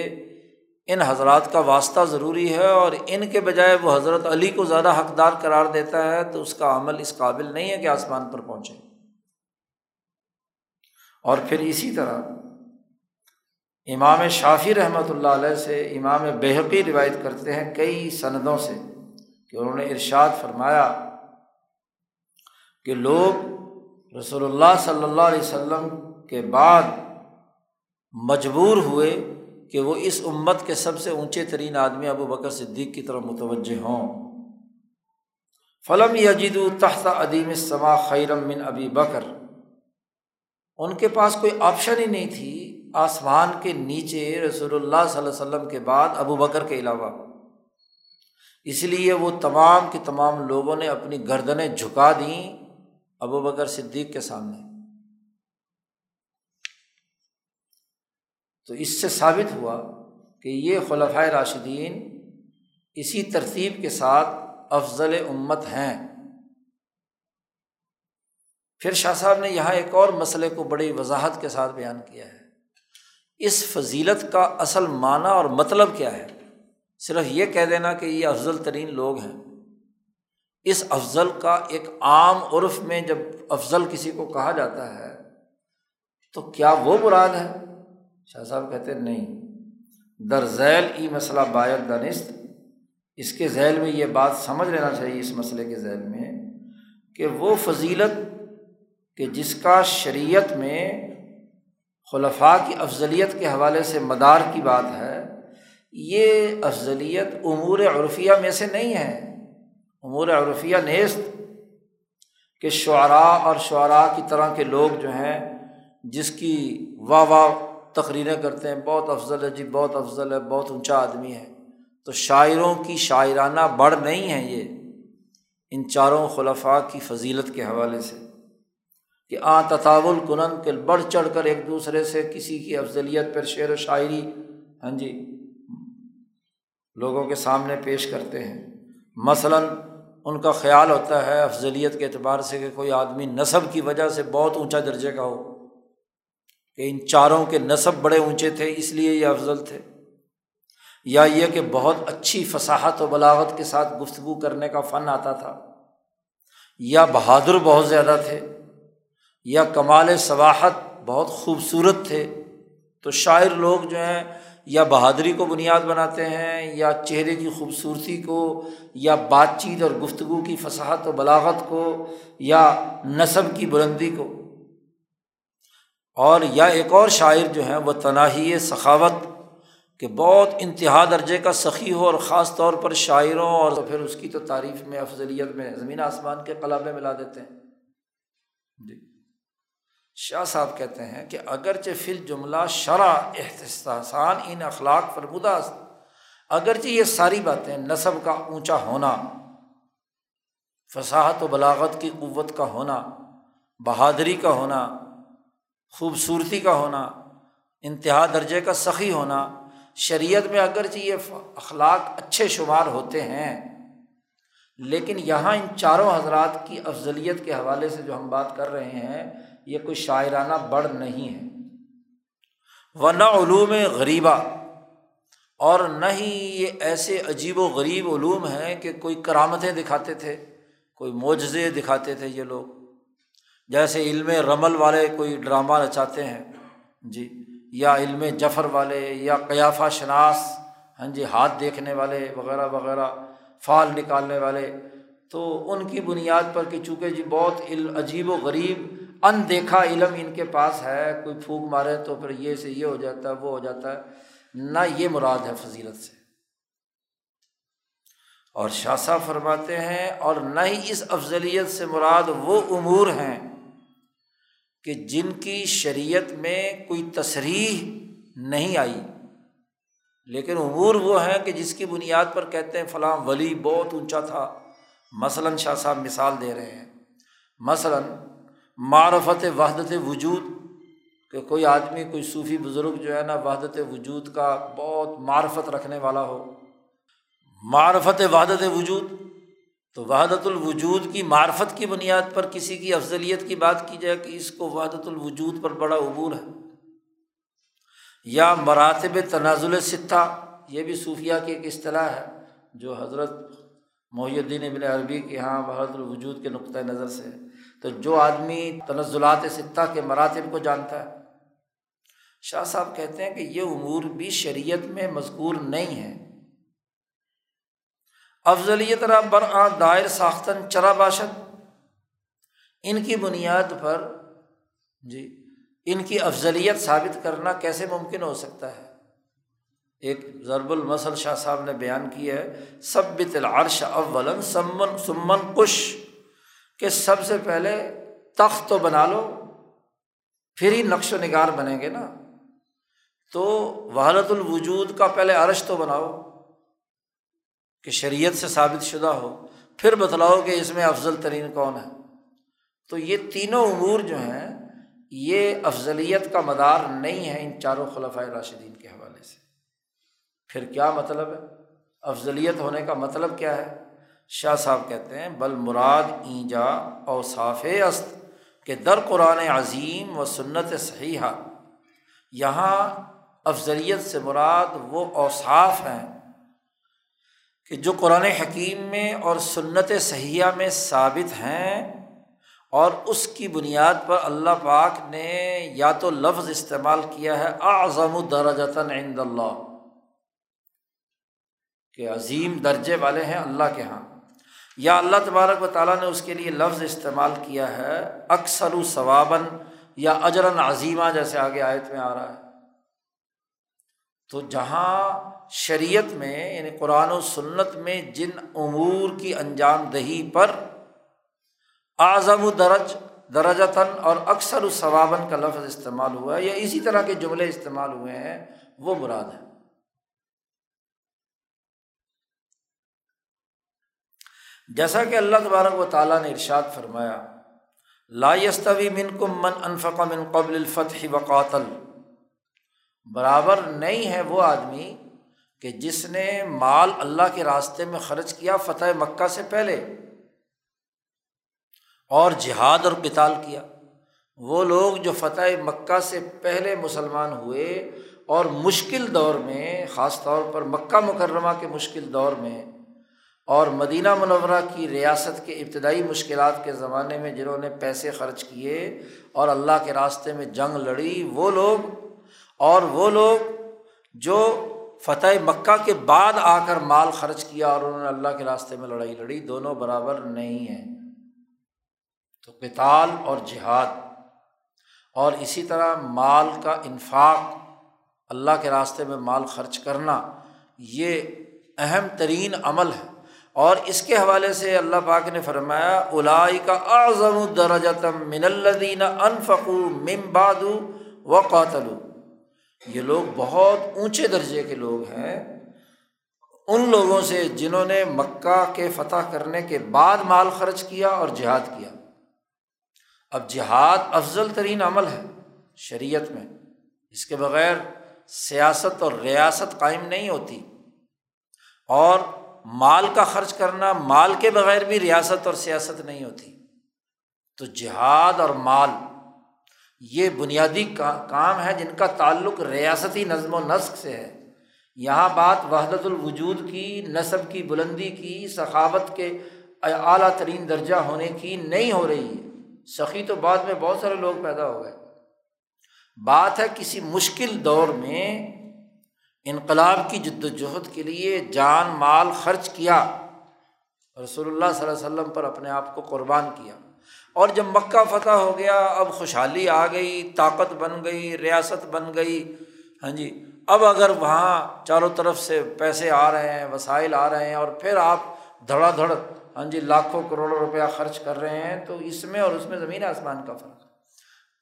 ان حضرات کا واسطہ ضروری ہے اور ان کے بجائے وہ حضرت علی کو زیادہ حقدار قرار دیتا ہے تو اس کا عمل اس قابل نہیں ہے کہ آسمان پر پہنچے۔ اور پھر اسی طرح امام شافی رحمۃ اللہ علیہ سے امام بحقی روایت کرتے ہیں کئی سندوں سے کہ انہوں نے ارشاد فرمایا کہ لوگ رسول اللہ صلی اللہ علیہ وسلم کے بعد مجبور ہوئے کہ وہ اس امت کے سب سے اونچے ترین آدمی ابو بکر صدیق کی طرف متوجہ ہوں۔ فلم یجید تحت عدیم سما خیرم من ابی بکر۔ ان کے پاس کوئی آپشن ہی نہیں تھی آسمان کے نیچے رسول اللہ صلی اللہ علیہ وسلم کے بعد ابو بکر کے علاوہ۔ اس لیے وہ تمام کے تمام لوگوں نے اپنی گردنیں جھکا دیں ابو بکر صدیق کے سامنے۔ تو اس سے ثابت ہوا کہ یہ خلفۂ راشدین اسی ترتیب کے ساتھ افضل امت ہیں۔ پھر شاہ صاحب نے یہاں ایک اور مسئلے کو بڑی وضاحت کے ساتھ بیان کیا ہے۔ اس فضیلت کا اصل معنی اور مطلب کیا ہے؟ صرف یہ کہہ دینا کہ یہ افضل ترین لوگ ہیں۔ اس افضل کا ایک عام عرف میں جب افضل کسی کو کہا جاتا ہے، تو کیا وہ مراد ہے؟ شاہ صاحب کہتے نہیں۔ در ذیل ای مسئلہ باعث دانست اس کے ذیل میں یہ بات سمجھ لینا چاہیے اس مسئلے کے ذیل میں کہ وہ فضیلت کہ جس کا شریعت میں خلفاء کی افضلیت کے حوالے سے مدار کی بات ہے، یہ افضلیت امور عرفیہ میں سے نہیں ہے۔ امور عرفیہ نیست کہ شعراء اور شعراء کی طرح کے لوگ جو ہیں، جس کی واہ واہ تقریریں کرتے ہیں، بہت افضل ہے جی بہت افضل ہے، بہت اونچا آدمی ہے۔ تو شاعروں کی شاعرانہ بڑھ نہیں ہے یہ۔ ان چاروں خلفاء کی فضیلت کے حوالے سے۔ کہ آ تطاول کنن کے بڑھ چڑھ کر ایک دوسرے سے کسی کی افضلیت پر شعر و شاعری ہاں جی لوگوں کے سامنے پیش کرتے ہیں۔ مثلاً ان کا خیال ہوتا ہے افضلیت کے اعتبار سے کہ کوئی آدمی نصب کی وجہ سے بہت اونچا درجے کا ہو، کہ ان چاروں کے نصب بڑے اونچے تھے اس لیے یہ افضل تھے۔ یا یہ کہ بہت اچھی فصاحت و بلاغت کے ساتھ گفتگو کرنے کا فن آتا تھا، یا بہادر بہت زیادہ تھے۔ یا کمال ثواحت بہت خوبصورت تھے۔ تو شاعر لوگ جو ہیں یا بہادری کو بنیاد بناتے ہیں یا چہرے کی خوبصورتی کو یا بات چیت اور گفتگو کی فصاحت و بلاغت کو یا نصب کی بلندی کو۔ اور یا ایک اور شاعر جو ہیں وہ تناہی سخاوت کہ بہت انتہا درجے کا سخی ہو اور خاص طور پر شاعروں اور پھر اس کی تو تعریف میں، افضلیت میں، زمین آسمان کے قلابے ملا دیتے ہیں۔ جی۔ شاہ صاحب کہتے ہیں کہ اگرچہ فل جملہ شرح احتسان ان اخلاق فرمودہ اگرچہ یہ ساری باتیں نصب کا اونچا ہونا، فصاحت و بلاغت کی قوت کا ہونا، بہادری کا ہونا، خوبصورتی کا ہونا، انتہا درجے کا سخی ہونا، شریعت میں اگرچہ یہ اخلاق اچھے شمار ہوتے ہیں، لیکن یہاں ان چاروں حضرات کی افضلیت کے حوالے سے جو ہم بات کر رہے ہیں یہ کوئی شاعرانہ بڑھ نہیں ہے۔ وہ نہ علوم غریبہ، اور نہ ہی یہ ایسے عجیب و غریب علوم ہیں کہ کوئی کرامتیں دکھاتے تھے، کوئی معجزے دکھاتے تھے یہ لوگ۔ جیسے علم رمل والے کوئی ڈرامہ رچاتے ہیں جی یا علم جفر والے، یا قیافہ شناس ہاں جی ہاتھ دیکھنے والے وغیرہ وغیرہ، فال نکالنے والے۔ تو ان کی بنیاد پر کہ چونکہ جی بہت عجیب و غریب ان دیکھا علم ان کے پاس ہے، کوئی پھونک مارے تو پھر یہ سے یہ ہو جاتا ہے وہ ہو جاتا۔ ہے نہ یہ مراد ہے فضیلت سے۔ اور شاہ صاحب فرماتے ہیں، اور نہ ہی اس افضلیت سے مراد وہ امور ہیں کہ جن کی شریعت میں کوئی تصریح نہیں آئی۔ لیکن امور وہ ہیں کہ جس کی بنیاد پر کہتے ہیں فلاں ولی بہت اونچا تھا۔ مثلاً شاہ صاحب مثال دے رہے ہیں۔ مثلاً معرفت وحدت وجود، کہ کوئی آدمی، کوئی صوفی بزرگ جو ہے نا، وحدت وجود کا بہت معرفت رکھنے والا ہو۔ معرفت وحدت وجود، تو وحدت الوجود کی معرفت کی بنیاد پر کسی کی افضلیت کی بات کی جائے کہ اس کو وحدت الوجود پر بڑا عبور ہے۔ یا مراتب تنازل سطح یہ بھی صوفیہ کی ایک اصطلاح ہے، جو حضرت محی الدین ابن عربی کے یہاں وحدت الوجود کے نقطۂ نظر سے تو جو آدمی تنزلات سطح کے مراتب کو جانتا ہے، شاہ صاحب کہتے ہیں کہ یہ امور بھی شریعت میں مذکور نہیں ہے افضلیت را برآ دائر ساختن چرا باشد۔ ان کی بنیاد پر جی ان کی افضلیت ثابت کرنا کیسے ممکن ہو سکتا ہے؟ ایک ضرب المسل شاہ صاحب نے بیان کیا ہے سب العرش اول سمن سمن کش کہ سب سے پہلے تخت تو بنا لو، پھر ہی نقش و نگار بنیں گے نا۔ تو وحلت الوجود کا پہلے عرش تو بناؤ، کہ شریعت سے ثابت شدہ ہو۔ پھر بتلاؤ کہ اس میں افضل ترین کون ہے۔ تو یہ تینوں امور جو ہیں، یہ افضلیت کا مدار نہیں ہے ان چاروں خلفۂ راشدین کے حوالے سے۔ پھر کیا مطلب ہے؟ افضلیت ہونے کا مطلب کیا ہے؟ شاہ صاحب کہتے ہیں، بل مراد اینجا او صاف است کہ در قرآن عظیم و سنت صحیحہ، یہاں افضلیت سے مراد وہ اوصاف ہیں کہ جو قرآن حکیم میں اور سنت صحیحہ میں ثابت ہیں اور اس کی بنیاد پر اللہ پاک نے یا تو لفظ استعمال کیا ہے، اعظم درجتاً عند اللہ، کہ عظیم درجے والے ہیں اللہ کے یہاں یا اللہ تبارک و تعالیٰ نے اس کے لیے لفظ استعمال کیا ہے، اکثر و ثواباً یا اجراً عظیمہ جیسے آگے آیت میں آ رہا ہے۔ تو جہاں شریعت میں یعنی قرآن و سنت میں جن امور کی انجام دہی پر اعظم و درج، درجتاً اور اکثر و ثواباً کا لفظ استعمال ہوا ہے، یا اسی طرح کے جملے استعمال ہوئے ہیں، وہ مراد ہے۔ جیسا کہ اللہ تبارک و تعالیٰ نے ارشاد فرمایا، لا یستوی من کم من انفق من قبل الفتح و قاتل۔ برابر نہیں ہے وہ آدمی کہ جس نے مال اللہ کے راستے میں خرچ کیا فتح مکہ سے پہلے اور جہاد اور قتال کیا۔ وہ لوگ جو فتح مکہ سے پہلے مسلمان ہوئے اور مشکل دور میں، خاص طور پر مکہ مکرمہ کے مشکل دور میں اور مدینہ منورہ کی ریاست کے ابتدائی مشکلات کے زمانے میں جنہوں نے پیسے خرچ کیے اور اللہ کے راستے میں جنگ لڑی، وہ لوگ اور وہ لوگ جو فتح مکہ کے بعد آ کر مال خرچ کیا اور انہوں نے اللہ کے راستے میں لڑائی لڑی، دونوں برابر نہیں ہیں۔ تو کتال اور جہاد اور اسی طرح مال کا انفاق، اللہ کے راستے میں مال خرچ کرنا، یہ اہم ترین عمل ہے۔ اور اس کے حوالے سے اللہ پاک نے فرمایا الائی کا اعظم درجتم من الدین انفقو ممباد و قاتل یہ لوگ بہت اونچے درجے کے لوگ ہیں۔ ان لوگوں سے جنہوں نے مکہ کے فتح کرنے کے بعد مال خرچ کیا اور جہاد کیا۔ اب جہاد افضل ترین عمل ہے شریعت میں۔ اس کے بغیر سیاست اور ریاست قائم نہیں ہوتی۔ اور مال کا خرچ کرنا، مال کے بغیر بھی ریاست اور سیاست نہیں ہوتی۔ تو جہاد اور مال، یہ بنیادی کام ہے جن کا تعلق ریاستی نظم و نسق سے ہے۔ یہاں بات وحدت الوجود کی، نصب کی، بلندی کی ثقافت کے اعلیٰ ترین درجہ ہونے کی نہیں ہو رہی ہے۔ سخی تو بعد میں بہت سارے لوگ پیدا ہو گئے۔ بات ہے کسی مشکل دور میں انقلاب کی جد وجہد کے لیے جان، مال خرچ کیا۔ رسول اللہ صلی اللہ علیہ وسلم پر اپنے آپ کو قربان کیا۔ اور جب مکہ فتح ہو گیا، اب خوشحالی آ گئی، طاقت بن گئی، ریاست بن گئی۔ ہاں جی اب اگر وہاں چاروں طرف سے پیسے آ رہے ہیں، وسائل آ رہے ہیں اور پھر آپ دھڑا دھڑ ہاں جی لاکھوں کروڑوں روپیہ خرچ کر رہے ہیں، تو اس میں اور اس میں زمین آسمان کا فرق۔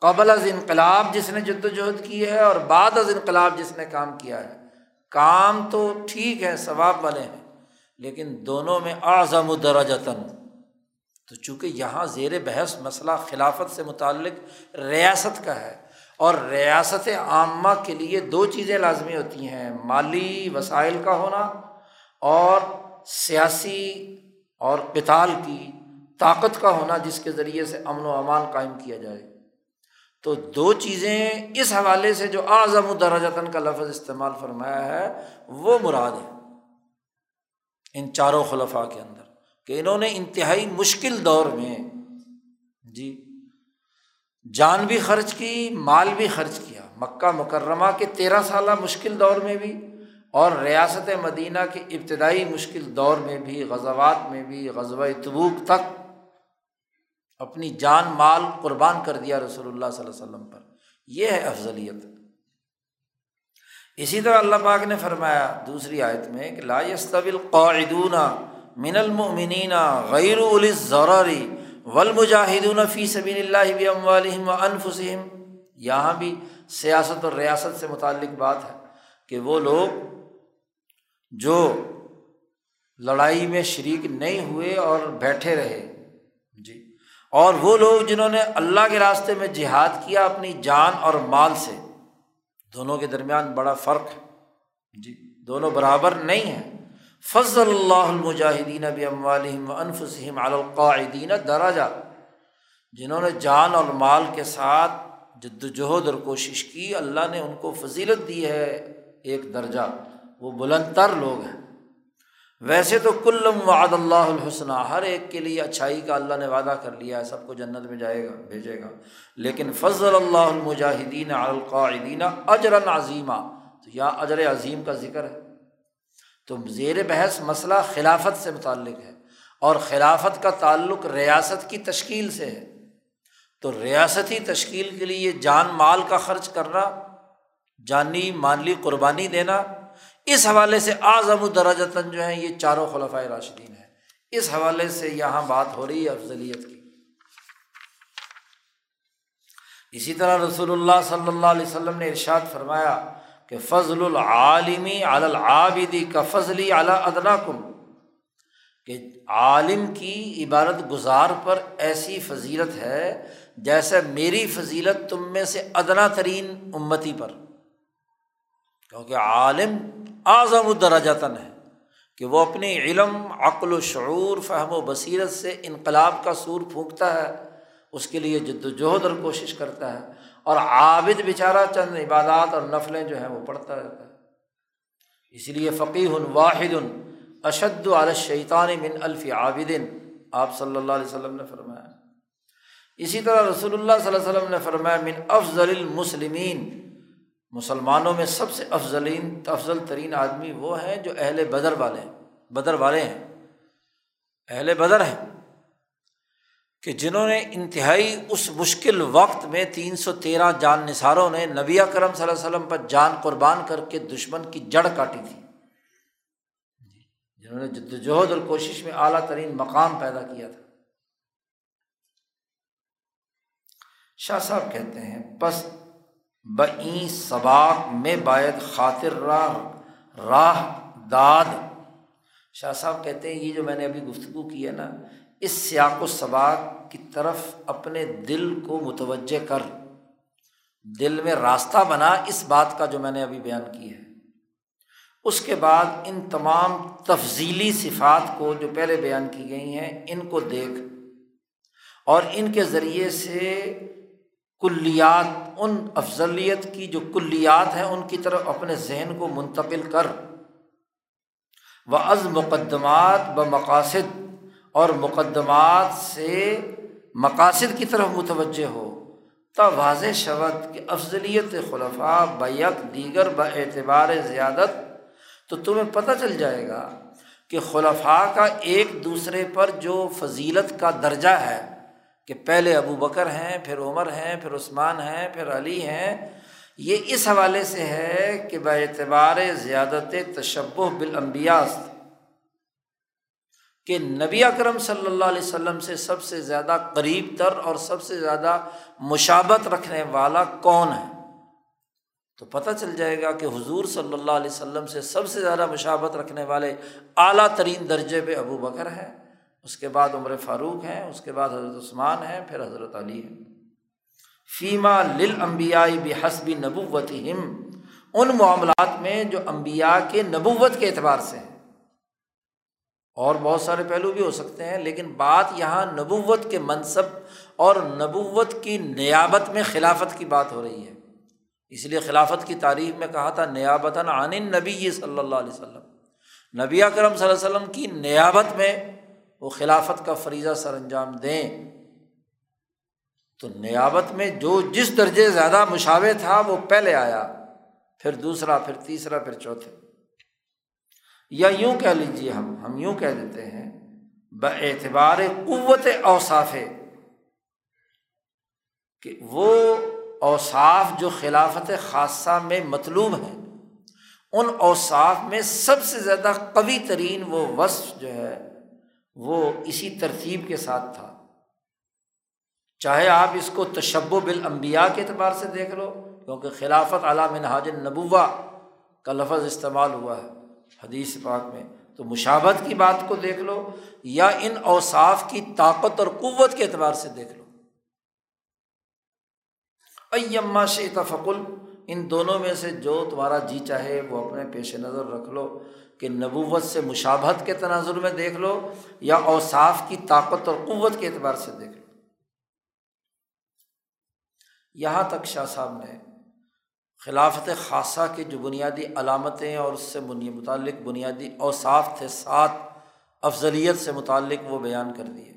قبل از انقلاب جس نے جد وجہد کی ہے اور بعد از انقلاب جس نے کام کیا ہے۔ کام تو ٹھیک ہے، ثواب والے ہیں، لیکن دونوں میں اعظم و تو چونکہ یہاں زیر بحث مسئلہ خلافت سے متعلق ریاست کا ہے، اور ریاست عامہ کے لیے دو چیزیں لازمی ہوتی ہیں، مالی وسائل کا ہونا اور سیاسی اور کتال کی طاقت کا ہونا، جس کے ذریعے سے امن و امان قائم کیا جائے۔ تو دو چیزیں اس حوالے سے جو اعظم الدراجتن کا لفظ استعمال فرمایا ہے، وہ مراد ہے ان چاروں خلفاء کے اندر کہ انہوں نے انتہائی مشکل دور میں جی جان بھی خرچ کی، مال بھی خرچ کیا۔ مکہ مکرمہ کے تیرہ سالہ مشکل دور میں بھی اور ریاست مدینہ کے ابتدائی مشکل دور میں بھی، غزوات میں بھی، غزوہ تبوک تک اپنی جان مال قربان کر دیا رسول اللہ صلی اللہ علیہ وسلم پر۔ یہ ہے افضلیت۔ اسی طرح اللہ پاک نے فرمایا دوسری آیت میں کہ لا يستوي القاعدون من المؤمنین غیر الضراری والمجاہدون فی سبیل اللہ باموالہم وانفسہم یہاں بھی سیاست اور ریاست سے متعلق بات ہے کہ وہ لوگ جو لڑائی میں شریک نہیں ہوئے اور بیٹھے رہے۔ اور وہ لوگ جنہوں نے اللہ کے راستے میں جہاد کیا اپنی جان اور مال سے، دونوں کے درمیان بڑا فرق ہے۔ جی دونوں برابر نہیں ہیں۔ فضل اللہ المجاہدین اب اموالم انفسم القاعدین، دراجہ، جنہوں نے جان اور مال کے ساتھ جد وجہد اور کوشش کی، اللہ نے ان کو فضیلت دی ہے ایک درجہ۔ وہ بلند تر لوگ ہیں۔ ویسے تو کلم وعد اللہ الحسن ہر ایک کے لیے اچھائی کا اللہ نے وعدہ کر لیا ہے، سب کو جنت میں جائے گا، بھیجے گا۔ لیکن فضل اللہ المجاہدین القاعدین اجر عظیمہ تو یا اجر عظیم کا ذکر ہے۔ تو زیر بحث مسئلہ خلافت سے متعلق ہے اور خلافت کا تعلق ریاست کی تشکیل سے ہے۔ تو ریاستی تشکیل کے لیے جان مال کا خرچ کرنا، جانی مالی قربانی دینا اس حوالے سے اعظم الدراجتاً جو ہیں یہ چاروں خلفۂ راشدین ہیں۔ اس حوالے سے یہاں بات ہو رہی ہے افضلیت کی۔ اسی طرح رسول اللہ صلی اللہ علیہ وسلم نے ارشاد فرمایا کہ فضل العالمی العابدی کا فضلی اعلیٰ ادناکم، کہ عالم کی عبارت گزار پر ایسی فضیلت ہے جیسے میری فضیلت تم میں سے ادنا ترین امتی پر۔ کیونکہ عالم اعظم الدراجتاً ہے کہ وہ اپنی علم، عقل و شعور، فہم و بصیرت سے انقلاب کا سور پھونکتا ہے، اس کے لیے جد وجہد اور کوشش کرتا ہے اور عابد بیچارہ چند عبادات اور نفلیں جو ہیں وہ پڑھتا رہتا ہے۔ اس لیے فقی واحد اشد الشیطان من الف عابدن آپ صلی اللہ علیہ وسلم نے فرمایا۔ اسی طرح رسول اللہ صلی اللہ علیہ وسلم نے فرمایا، من افضل المسلمین مسلمانوں میں سب سے افضلین، افضل ترین آدمی وہ ہیں جو اہل بدر والے ہیں، بدر والے ہیں۔ اہل بدر ہیں۔ کہ جنہوں نے انتہائی اس مشکل وقت میں تین سو تیرہ جان نثاروں نے نبی کرم صلی اللہ علیہ وسلم پر جان قربان کر کے دشمن کی جڑ کاٹی تھی۔ جنہوں نے جد وجہد اور کوشش میں اعلیٰ ترین مقام پیدا کیا تھا۔ شاہ صاحب کہتے ہیں بس بئی سباق میں باعث خاطر راہ راہ داد۔ شاہ صاحب کہتے ہیں، یہ جو میں نے ابھی گفتگو کی ہے نا، اس سیاق و سباق کی طرف اپنے دل کو متوجہ کر۔ دل میں راستہ بنا اس بات کا جو میں نے ابھی بیان کی ہے۔ اس کے بعد ان تمام تفضیلی صفات کو جو پہلے بیان کی گئی ہیں، ان کو دیکھ۔ اور ان کے ذریعے سے کلیات، ان افضلیت کی جو کلیات ہیں، ان کی طرف اپنے ذہن کو منتقل کر۔ و از مقدمات ب مقاصد، اور مقدمات سے مقاصد کی طرف متوجہ ہو۔ تو واضح شبد کہ افضلیت خلفاء بیک دیگر ب اعتبار زیادت، تو تمہیں پتہ چل جائے گا کہ خلفاء کا ایک دوسرے پر جو فضیلت کا درجہ ہے کہ پہلے ابو بکر ہیں، پھر عمر ہیں، پھر عثمان ہیں، پھر علی ہیں، یہ اس حوالے سے ہے کہ با اعتبار زیادت تشبہ بالانبیاء کہ نبی اکرم صلی اللہ علیہ وسلم سے سب سے زیادہ قریب تر اور سب سے زیادہ مشابت رکھنے والا کون ہے؟ تو پتہ چل جائے گا کہ حضور صلی اللہ علیہ وسلم سے سب سے زیادہ مشابت رکھنے والے اعلیٰ ترین درجے پہ ابو بکر ہیں۔ اس کے بعد عمر فاروق ہیں، اس کے بعد حضرت عثمان ہیں، پھر حضرت علی ہیں۔ فیما لل امبیائی بھی حسبی نبوت ہم ان معاملات میں جو امبیا کے نبوت کے اعتبار سے ہیں۔ اور بہت سارے پہلو بھی ہو سکتے ہیں، لیکن بات یہاں نبوت کے منصب اور نبوت کی نیابت میں خلافت کی بات ہو رہی ہے۔ اس لیے خلافت کی تعریف میں کہا تھا، نیابتاً عن نبی صلی اللہ علیہ وسلم۔ نبی اکرم صلی اللہ علیہ وسلم کی نیابت میں وہ خلافت کا فریضہ سر انجام دیں۔ تو نیابت میں جو جس درجے زیادہ مشاوے تھا وہ پہلے آیا، پھر دوسرا، پھر تیسرا، پھر چوتھے۔ یا یوں کہہ لیجیے ہم ہم یوں کہہ دیتے ہیں ب اعتبار قوت اوصاف کہ وہ اوصاف جو خلافت خاصہ میں مطلوب ہیں، ان اوصاف میں سب سے زیادہ قوی ترین وہ وصف جو ہے وہ اسی ترتیب کے ساتھ تھا۔ چاہے آپ اس کو تشب و بالانبیاء کے اعتبار سے دیکھ لو، کیونکہ خلافت علام منہاج نبوا کا لفظ استعمال ہوا ہے حدیث پاک میں۔ تو مشابت کی بات کو دیکھ لو یا ان اوصاف کی طاقت اور قوت کے اعتبار سے دیکھ لو۔ ایما سے ان دونوں میں سے جو تمہارا جی چاہے وہ اپنے پیش نظر رکھ لو کہ نبوت سے مشابہت کے تناظر میں دیکھ لو یا اوصاف کی طاقت اور قوت کے اعتبار سے دیکھ لو۔ یہاں تک شاہ صاحب نے خلافت خاصہ کی جو بنیادی علامتیں اور اس سے متعلق بنیادی اوصاف تھے، سات افضلیت سے متعلق وہ بیان کر دیے۔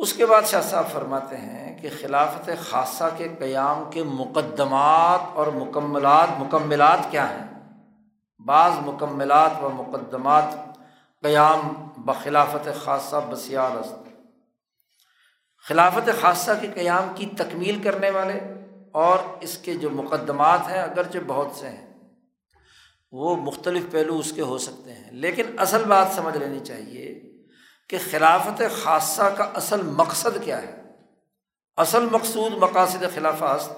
اس کے بعد شاہ صاحب فرماتے ہیں کہ خلافت خاصہ کے قیام کے مقدمات اور مکملات مکملات کیا ہیں؟ بعض مکملات و مقدمات قیام بخلافت خاصہ بسیار است۔ خلافت خاصہ کے قیام کی تکمیل کرنے والے اور اس کے جو مقدمات ہیں، اگرچہ بہت سے ہیں، وہ مختلف پہلو اس کے ہو سکتے ہیں۔ لیکن اصل بات سمجھ لینی چاہیے کہ خلافت خاصہ کا اصل مقصد کیا ہے؟ اصل مقصود مقاصد خلافت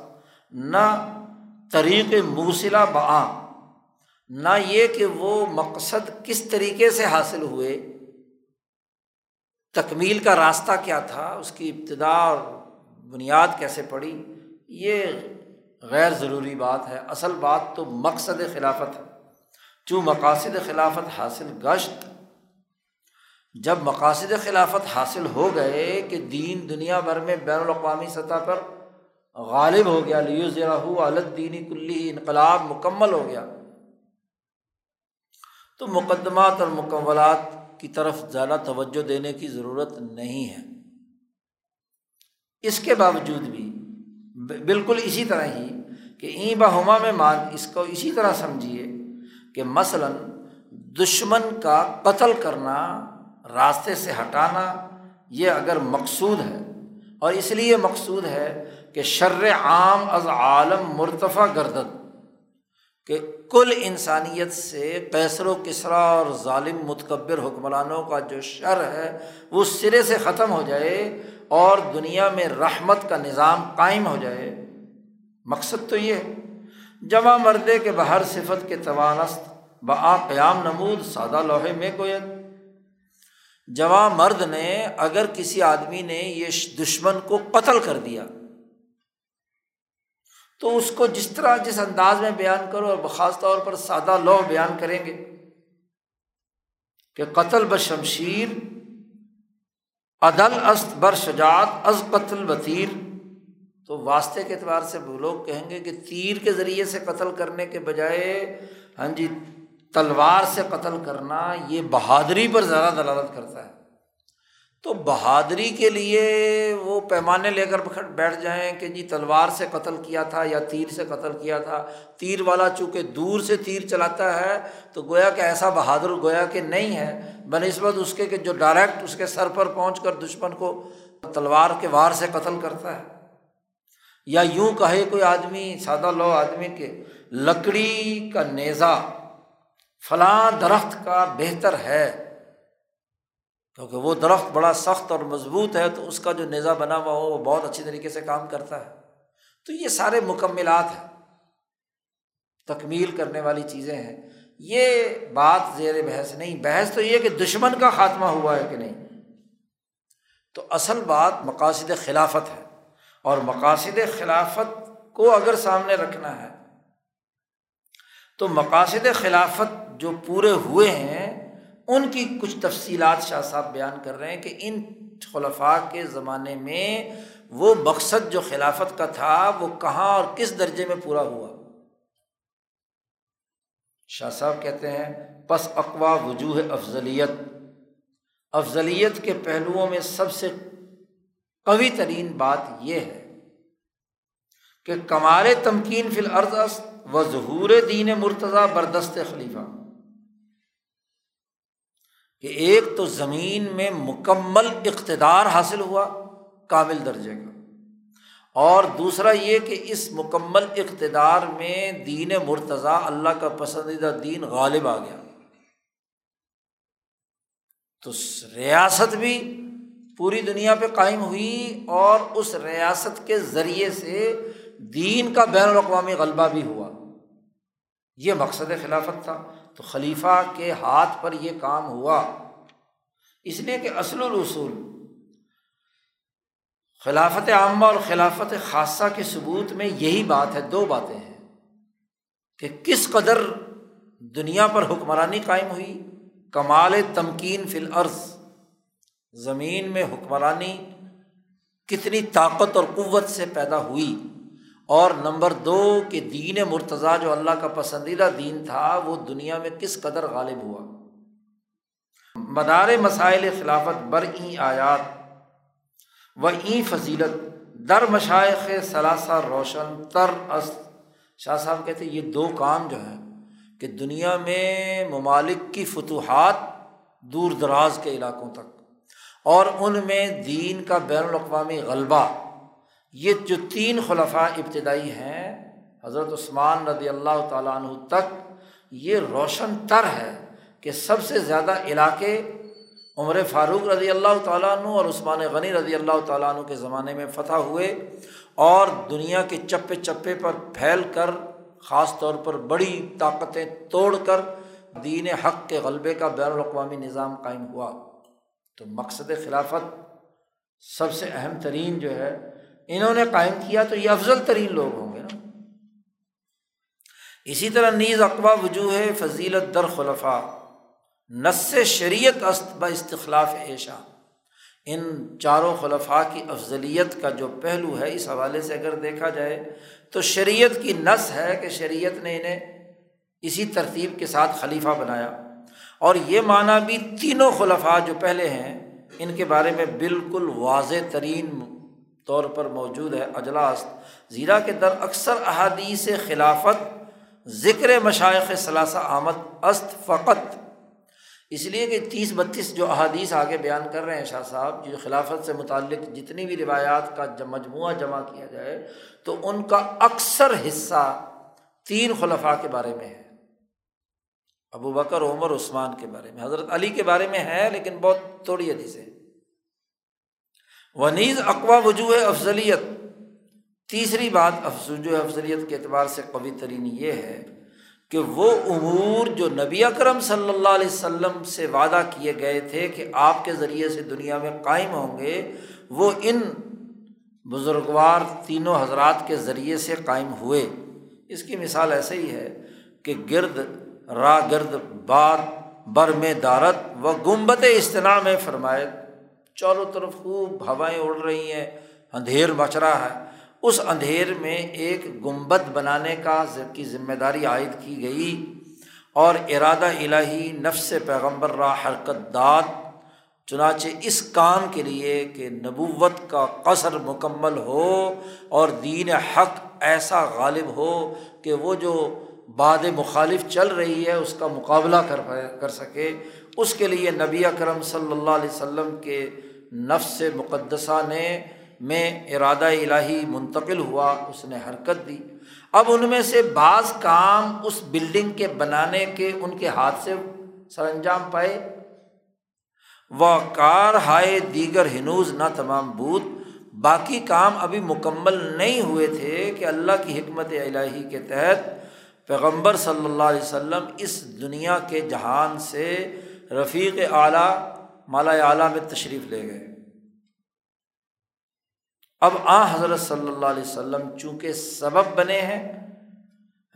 نہ طریق موصلہ بعام نہ یہ کہ وہ مقصد کس طریقے سے حاصل ہوئے، تکمیل کا راستہ کیا تھا، اس کی ابتدا اور بنیاد کیسے پڑی، یہ غیر ضروری بات ہے۔ اصل بات تو مقصد خلافت ہے۔ چوں مقاصد خلافت حاصل گشت جب مقاصد خلافت حاصل ہو گئے کہ دین دنیا بھر میں بین الاقوامی سطح پر غالب ہو گیا لیو ذرا دینی کلی انقلاب مکمل ہو گیا، تو مقدمات اور مکملات کی طرف زیادہ توجہ دینے کی ضرورت نہیں ہے۔ اس کے باوجود بھی بالکل اسی طرح ہی کہ این بہما میں مان اس کو اسی طرح سمجھیے کہ مثلاً دشمن کا قتل کرنا راستے سے ہٹانا یہ اگر مقصود ہے، اور اس لیے مقصود ہے کہ شر عام از عالم مرتفع گردد کہ کل انسانیت سے کیسر و کسرا اور ظالم متکبر حکمرانوں کا جو شر ہے، وہ سرے سے ختم ہو جائے اور دنیا میں رحمت کا نظام قائم ہو جائے۔ مقصد تو یہ ہے جمع مردے کے بہر صفت کے توانست با قیام نمود، سادہ لوہے میں کویت۔ جواں مرد نے اگر کسی آدمی نے یہ دشمن کو قتل کر دیا، تو اس کو جس طرح جس انداز میں بیان کرو اور خاص طور پر سادہ لو بیان کریں گے کہ قتل بشمشیر عدل است بر شجاعت، از قتل بطیر تو واسطے کے اعتبار سے وہ لوگ کہیں گے کہ تیر کے ذریعے سے قتل کرنے کے بجائے ہاں جی تلوار سے قتل کرنا یہ بہادری پر زیادہ دلالت کرتا ہے۔ تو بہادری کے لیے وہ پیمانے لے کر بیٹھ جائیں کہ جی تلوار سے قتل کیا تھا یا تیر سے قتل کیا تھا۔ تیر والا چونکہ دور سے تیر چلاتا ہے تو گویا کہ ایسا بہادر گویا کہ نہیں ہے۔ بہ نسبت اس کے کہ جو ڈائریکٹ اس کے سر پر پہنچ کر دشمن کو تلوار کے وار سے قتل کرتا ہے۔ یا یوں کہے کوئی آدمی، سادہ لو آدمی کے، لکڑی کا نیزا فلاں درخت کا بہتر ہے۔ کیونکہ وہ درخت بڑا سخت اور مضبوط ہے، تو اس کا جو نیزا بنا ہوا ہو، وہ بہت اچھی طریقے سے کام کرتا ہے۔ تو یہ سارے مکملات ہیں۔ تکمیل کرنے والی چیزیں ہیں۔ یہ بات زیر بحث نہیں، بحث تو یہ کہ دشمن کا خاتمہ ہوا ہے کہ نہیں۔ تو اصل بات مقاصد خلافت ہے۔ اور مقاصد خلافت کو اگر سامنے رکھنا ہے، تو مقاصد خلافت جو پورے ہوئے ہیں، ان کی کچھ تفصیلات شاہ صاحب بیان کر رہے ہیں کہ ان خلفاء کے زمانے میں وہ مقصد جو خلافت کا تھا، وہ کہاں اور کس درجے میں پورا ہوا؟ شاہ صاحب کہتے ہیں، پس اقوا وجوہ افضلیت۔ افضلیت کے پہلوؤں میں سب سے قوی ترین بات یہ ہے کہ کمال تمکین فی الارض و ظہور دین مرتضیٰ بردست خلیفہ۔ کہ ایک تو زمین میں مکمل اقتدار حاصل ہوا کامل درجے کا۔ اور دوسرا یہ کہ اس مکمل اقتدار میں دین مرتضیٰ اللہ کا پسندیدہ دین غالب آ گیا۔ تو ریاست بھی پوری دنیا پہ قائم ہوئی اور اس ریاست کے ذریعے سے دین کا بین الاقوامی غلبہ بھی ہوا۔ یہ مقصد خلافت تھا۔ تو خلیفہ کے ہاتھ پر یہ کام ہوا۔ اس لیے کہ اصل الرسول خلافت عامہ اور خلافت خاصہ کے ثبوت میں یہی بات ہے، دو باتیں ہیں کہ کس قدر دنیا پر حکمرانی قائم ہوئی۔ کمال تمکین فی الارض، زمین میں حکمرانی کتنی طاقت اور قوت سے پیدا ہوئی۔ اور نمبر دو کہ دین مرتضیٰ جو اللہ کا پسندیدہ دین تھا، وہ دنیا میں کس قدر غالب ہوا؟ مدار مسائل خلافت، بر این آیات و این فضیلت، در مشائق ثلاثہ روشن، تر است شاہ صاحب کہتے یہ دو کام جو ہیں کہ دنیا میں ممالک کی فتوحات دور دراز کے علاقوں تک اور ان میں دین کا بین الاقوامی غلبہ یہ جو تین خلفاء ابتدائی ہیں، حضرت عثمان رضی اللہ تعالیٰ عنہ تک، یہ روشن تر ہے کہ سب سے زیادہ علاقے عمر فاروق رضی اللہ تعالیٰ عنہ اور عثمان غنی رضی اللہ تعالیٰ عنہ کے زمانے میں فتح ہوئے اور دنیا کے چپے چپے پر پھیل کر، خاص طور پر بڑی طاقتیں توڑ کر، دین حق کے غلبے کا بین الاقوامی نظام قائم ہوا۔ تو مقصد خلافت سب سے اہم ترین جو ہے انہوں نے قائم کیا تو یہ افضل ترین لوگ ہوں گے نا۔ اسی طرح نیز اقوا وجوہ فضیلت در خلفا نس شریعت است ب استخلاف ایشا ان چاروں خلفاء کی افضلیت کا جو پہلو ہے، اس حوالے سے اگر دیکھا جائے تو شریعت کی نس ہے کہ شریعت نے انہیں اسی ترتیب کے ساتھ خلیفہ بنایا۔ اور یہ معنی بھی تینوں خلفاء جو پہلے ہیں، ان کے بارے میں بالکل واضح ترین طور پر موجود ہے اجلاس، زیرہ کے در اکثر احادیث خلافت، ذکر مشائق ثلاثہ آمد، است فقط۔ اس لیے کہ تیس بتیس جو احادیث آگے بیان کر رہے ہیں شاہ صاحب، جو خلافت سے متعلق جتنی بھی روایات کا مجموعہ جمع کیا جائے، تو ان کا اکثر حصہ تین خلفاء کے بارے میں ہے۔ ابو بکر، عمر، عثمان کے بارے میں، حضرت علی کے بارے میں ہے، لیکن بہت تھوڑی حدیثیں ونیز اقوا وجوہ افضلیت تیسری بات افزو افضلیت کے اعتبار سے قوی ترین یہ ہے کہ وہ امور جو نبی اکرم صلی اللہ علیہ وسلم سے وعدہ کیے گئے تھے کہ آپ کے ذریعے سے دنیا میں قائم ہوں گے، وہ ان بزرگوار تینوں حضرات کے ذریعے سے قائم ہوئے۔ اس کی مثال ایسے ہی ہے کہ گرد را گرد باد بر میں دارت و گمبت اجتناع میں فرمائے چاروں طرف خوب ہوائیں اڑ رہی ہیں، اندھیر مچ رہا ہے۔ اس اندھیر میں ایک گنبد بنانے کا کی ذمہ داری عائد کی گئی اور ارادہ الہی نفس پیغمبر را حرکت داد۔ چنانچہ اس کام کے لیے کہ نبوت کا قصر مکمل ہو اور دین حق ایسا غالب ہو کہ وہ جو باد مخالف چل رہی ہے، اس کا مقابلہ کر کر سکے۔ اس کے لیے نبی اکرم صلی اللہ علیہ وسلم کے نفس مقدسہ نے میں ارادہ الہی منتقل ہوا، اس نے حرکت دی۔ اب ان میں سے بعض کام اس بلڈنگ کے بنانے کے ان کے ہاتھ سے سر انجام پائے۔ وہ کار ہائے دیگر ہنوز نہ تمام بود۔ باقی کام ابھی مکمل نہیں ہوئے تھے کہ اللہ کی حکمت الہی کے تحت پیغمبر صلی اللہ علیہ وسلم اس دنیا کے جہان سے رفیق اعلیٰ مالا اعلیٰ میں تشریف لے گئے۔ اب آ حضرت صلی اللہ علیہ وسلم چونکہ سبب بنے ہیں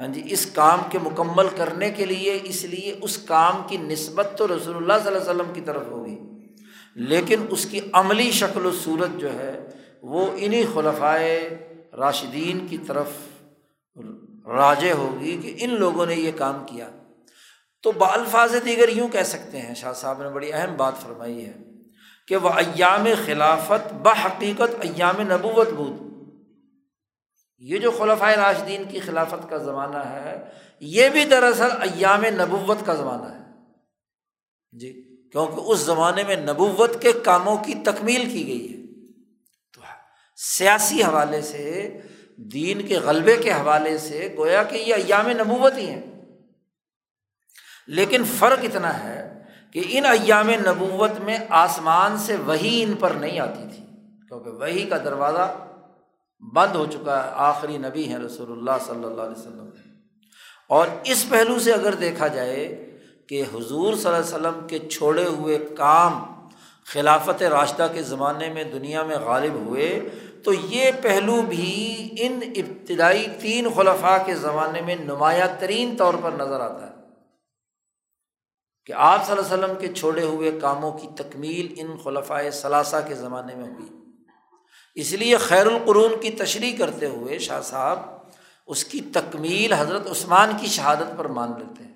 ہاں جی اس کام کے مکمل کرنے کے لیے، اس لیے اس کام کی نسبت تو رسول اللہ صلی اللہ علیہ وسلم کی طرف ہوگی۔ لیکن اس کی عملی شکل و صورت جو ہے، وہ انہیں خلفائے راشدین کی طرف راجے ہوگی کہ ان لوگوں نے یہ کام کیا۔ تو بالفاظ دیگر یوں کہہ سکتے ہیں، شاہ صاحب نے بڑی اہم بات فرمائی ہے کہ وہ ایام خلافت بحقیقت ایام نبوت بود۔ یہ جو خلفۂ راشدین کی خلافت کا زمانہ ہے، یہ بھی دراصل ایام نبوت کا زمانہ ہے۔ جی کیونکہ اس زمانے میں نبوت کے کاموں کی تکمیل کی گئی ہے۔ تو سیاسی حوالے سے، دین کے غلبے کے حوالے سے، گویا کہ یہ ایام نبوت ہی ہیں۔ لیکن فرق اتنا ہے کہ ان ایام نبوت میں آسمان سے وہی ان پر نہیں آتی تھی، کیونکہ وہی کا دروازہ بند ہو چکا ہے، آخری نبی ہیں رسول اللہ صلی اللہ علیہ وسلم۔ اور اس پہلو سے اگر دیکھا جائے کہ حضور صلی اللہ علیہ وسلم کے چھوڑے ہوئے کام خلافت راشدہ کے زمانے میں دنیا میں غالب ہوئے، تو یہ پہلو بھی ان ابتدائی تین خلفاء کے زمانے میں نمایاں ترین طور پر نظر آتا ہے۔ کہ آپ صلی اللہ علیہ وسلم کے چھوڑے ہوئے کاموں کی تکمیل ان خلفۂ ثلاثہ کے زمانے میں ہوئی۔ اس لیے خیر القرون کی تشریح کرتے ہوئے شاہ صاحب اس کی تکمیل حضرت عثمان کی شہادت پر مان لیتے ہیں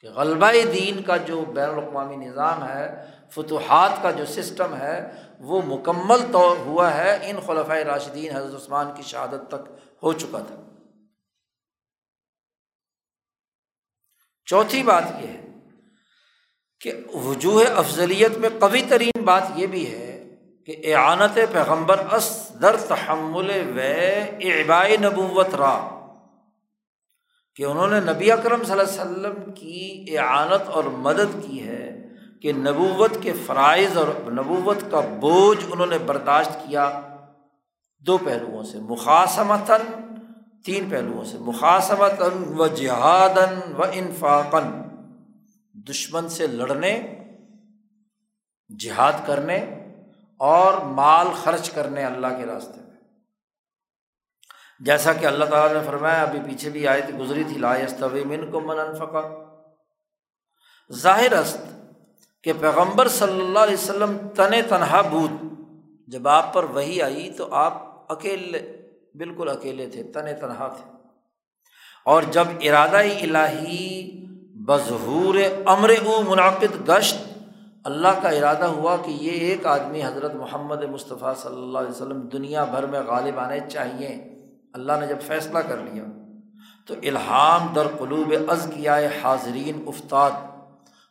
کہ غلبہ دین کا جو بین الاقوامی نظام ہے، فتوحات کا جو سسٹم ہے، وہ مکمل طور ہوا ہے ان خلفۂ راشدین حضرت عثمان کی شہادت تک ہو چکا تھا۔ چوتھی بات یہ ہے کہ وجوہ افضلیت میں قوی ترین بات یہ بھی ہے کہ اعانت پیغمبر اس در تحمل و ابائے نبوت را، کہ انہوں نے نبی اکرم صلی اللہ علیہ وسلم کی اعانت اور مدد کی ہے کہ نبوت کے فرائض اور نبوت کا بوجھ انہوں نے برداشت کیا دو پہلوؤں سے، مخاصمتاً، تین پہلوؤں سے، مخاصمتاً و جہادن و انفاقن دشمن سے لڑنے، جہاد کرنے اور مال خرچ کرنے اللہ کے راستے میں۔ جیسا کہ اللہ تعالیٰ نے فرمایا، ابھی پیچھے بھی آئے تھی گزری تھی طوی من کو من انفقا ظاہر است کہ پیغمبر صلی اللہ علیہ وسلم تن تنہا بود۔ جب آپ پر وہی آئی تو آپ اکیلے، بالکل اکیلے تھے تن تنہا تھے۔ اور جب ارادہ الہی بظہور امر او منعقد گشت اللہ کا ارادہ ہوا کہ یہ ایک آدمی حضرت محمد مصطفیٰ صلی اللہ علیہ وسلم دنیا بھر میں غالب آنے چاہیے۔ اللہ نے جب فیصلہ کر لیا تو الہام در قلوب از کیا حاضرین افتاد۔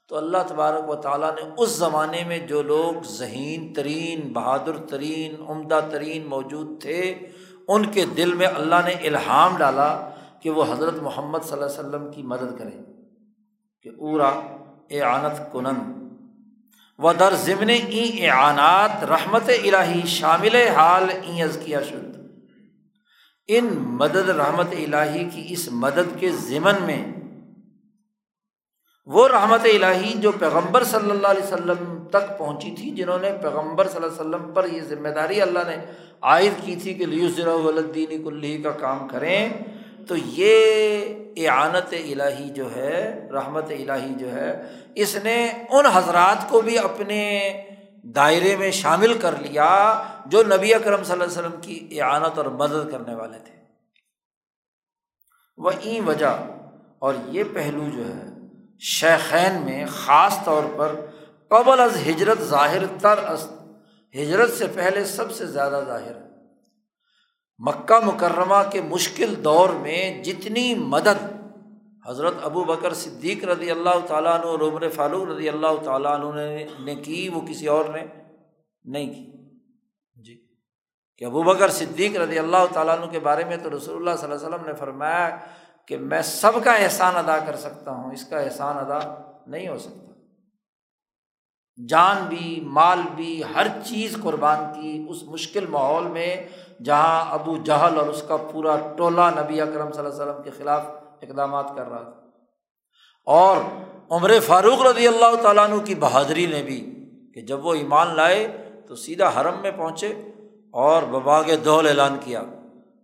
تو اللہ تبارک و تعالیٰ نے اس زمانے میں جو لوگ ذہین ترین، بہادر ترین، عمدہ ترین موجود تھے، ان کے دل میں اللہ نے الہام ڈالا کہ وہ حضرت محمد صلی اللہ علیہ وسلم کی مدد کریں۔ کہ اورا اعانت کنند و در ضمن ای اعانات رحمت الہی شامل حال از کیا شد۔ ان مدد رحمت الہی کی اس مدد کے ضمن میں وہ رحمت الہی جو پیغمبر صلی اللہ علیہ وسلم تک پہنچی تھی، جنہوں نے پیغمبر صلی اللہ علیہ وسلم پر یہ ذمہ داری اللہ نے عائد کی تھی کہ لیوسر ولدینی کلی کا کام کریں۔ تو یہ اعانت الہی جو ہے، رحمت الہی جو ہے، اس نے ان حضرات کو بھی اپنے دائرے میں شامل کر لیا جو نبی اکرم صلی اللہ علیہ وسلم کی اعانت اور مدد کرنے والے تھے۔ وہ این وجہ، اور یہ پہلو جو ہے، شیخین میں خاص طور پر قبل از ہجرت ظاہر تر است ہجرت سے پہلے سب سے زیادہ ظاہر۔ ہے مکہ مکرمہ کے مشکل دور میں جتنی مدد حضرت ابو بکر صدیق رضی اللہ تعالیٰ عنہ اور عمر فاروق رضی اللہ تعالیٰ عنہ نے کی، وہ کسی اور نے؟ نہیں کی۔ جی۔ کہ ابو بکر صدیق رضی اللہ تعالیٰ عنہ کے بارے میں تو رسول اللہ صلی اللہ علیہ وسلم نے فرمایا کہ میں سب کا احسان ادا کر سکتا ہوں، اس کا احسان ادا نہیں ہو سکتا۔ جان بھی، مال بھی، ہر چیز قربان کی اس مشکل ماحول میں جہاں ابو جہل اور اس کا پورا ٹولہ نبی اکرم صلی اللہ علیہ وسلم کے خلاف اقدامات کر رہا تھا۔ اور عمر فاروق رضی اللہ تعالیٰ عنہ کی بہادری نے بھی کہ جب وہ ایمان لائے تو سیدھا حرم میں پہنچے اور بباغ دول اعلان کیا۔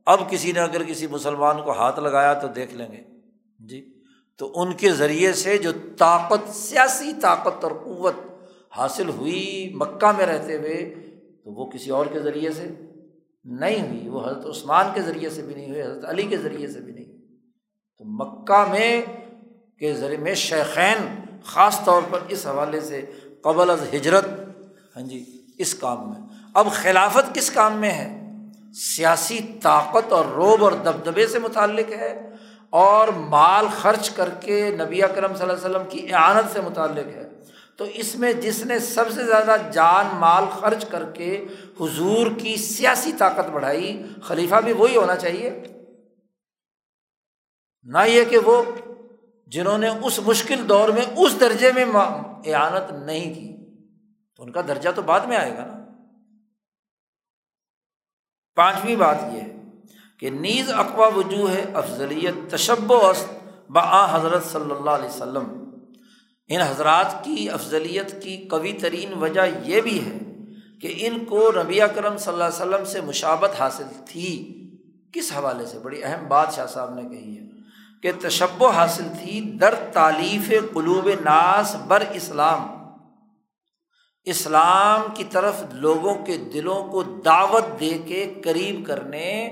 اب کسی نے اگر کسی مسلمان کو ہاتھ لگایا تو دیکھ لیں گے۔ جی تو ان کے ذریعے سے جو طاقت، سیاسی طاقت اور قوت حاصل ہوئی مکہ میں رہتے ہوئے تو وہ کسی اور کے ذریعے سے نہیں ہوئی، وہ حضرت عثمان کے ذریعے سے بھی نہیں ہوئی حضرت علی کے ذریعے سے بھی نہیں۔ تو مکہ میں کے ذریعے میں شیخین خاص طور پر اس حوالے سے قبل از ہجرت ہاں جی اس کام میں۔ اب خلافت کس کام میں ہے؟ سیاسی طاقت اور روب اور دبدبے سے متعلق ہے اور مال خرچ کر کے نبی اکرم صلی اللہ علیہ وسلم کی اعانت سے متعلق ہے۔ تو اس میں جس نے سب سے زیادہ جان مال خرچ کر کے حضور کی سیاسی طاقت بڑھائی، خلیفہ بھی وہی ہونا چاہیے۔ نہ یہ کہ وہ جنہوں نے اس مشکل دور میں اس درجے میں اعانت نہیں کی۔ تو ان کا درجہ تو بعد میں آئے گا نا۔ پانچویں بات یہ ہے کہ نیز اقوا وجوہ ہے افضلیت تشب و است با حضرت صلی اللہ علیہ وسلم۔ ان حضرات کی افضلیت کی قوی ترین وجہ یہ بھی ہے کہ ان کو ربیہ کرم صلی اللہ علیہ وسلم سے مشابت حاصل تھی۔ کس حوالے سے؟ بڑی اہم بات شاہ صاحب نے کہی ہے کہ تشب و حاصل تھی در تعلیف قلوب ناس بر اسلام۔ اسلام کی طرف لوگوں کے دلوں کو دعوت دے کے قریب کرنے،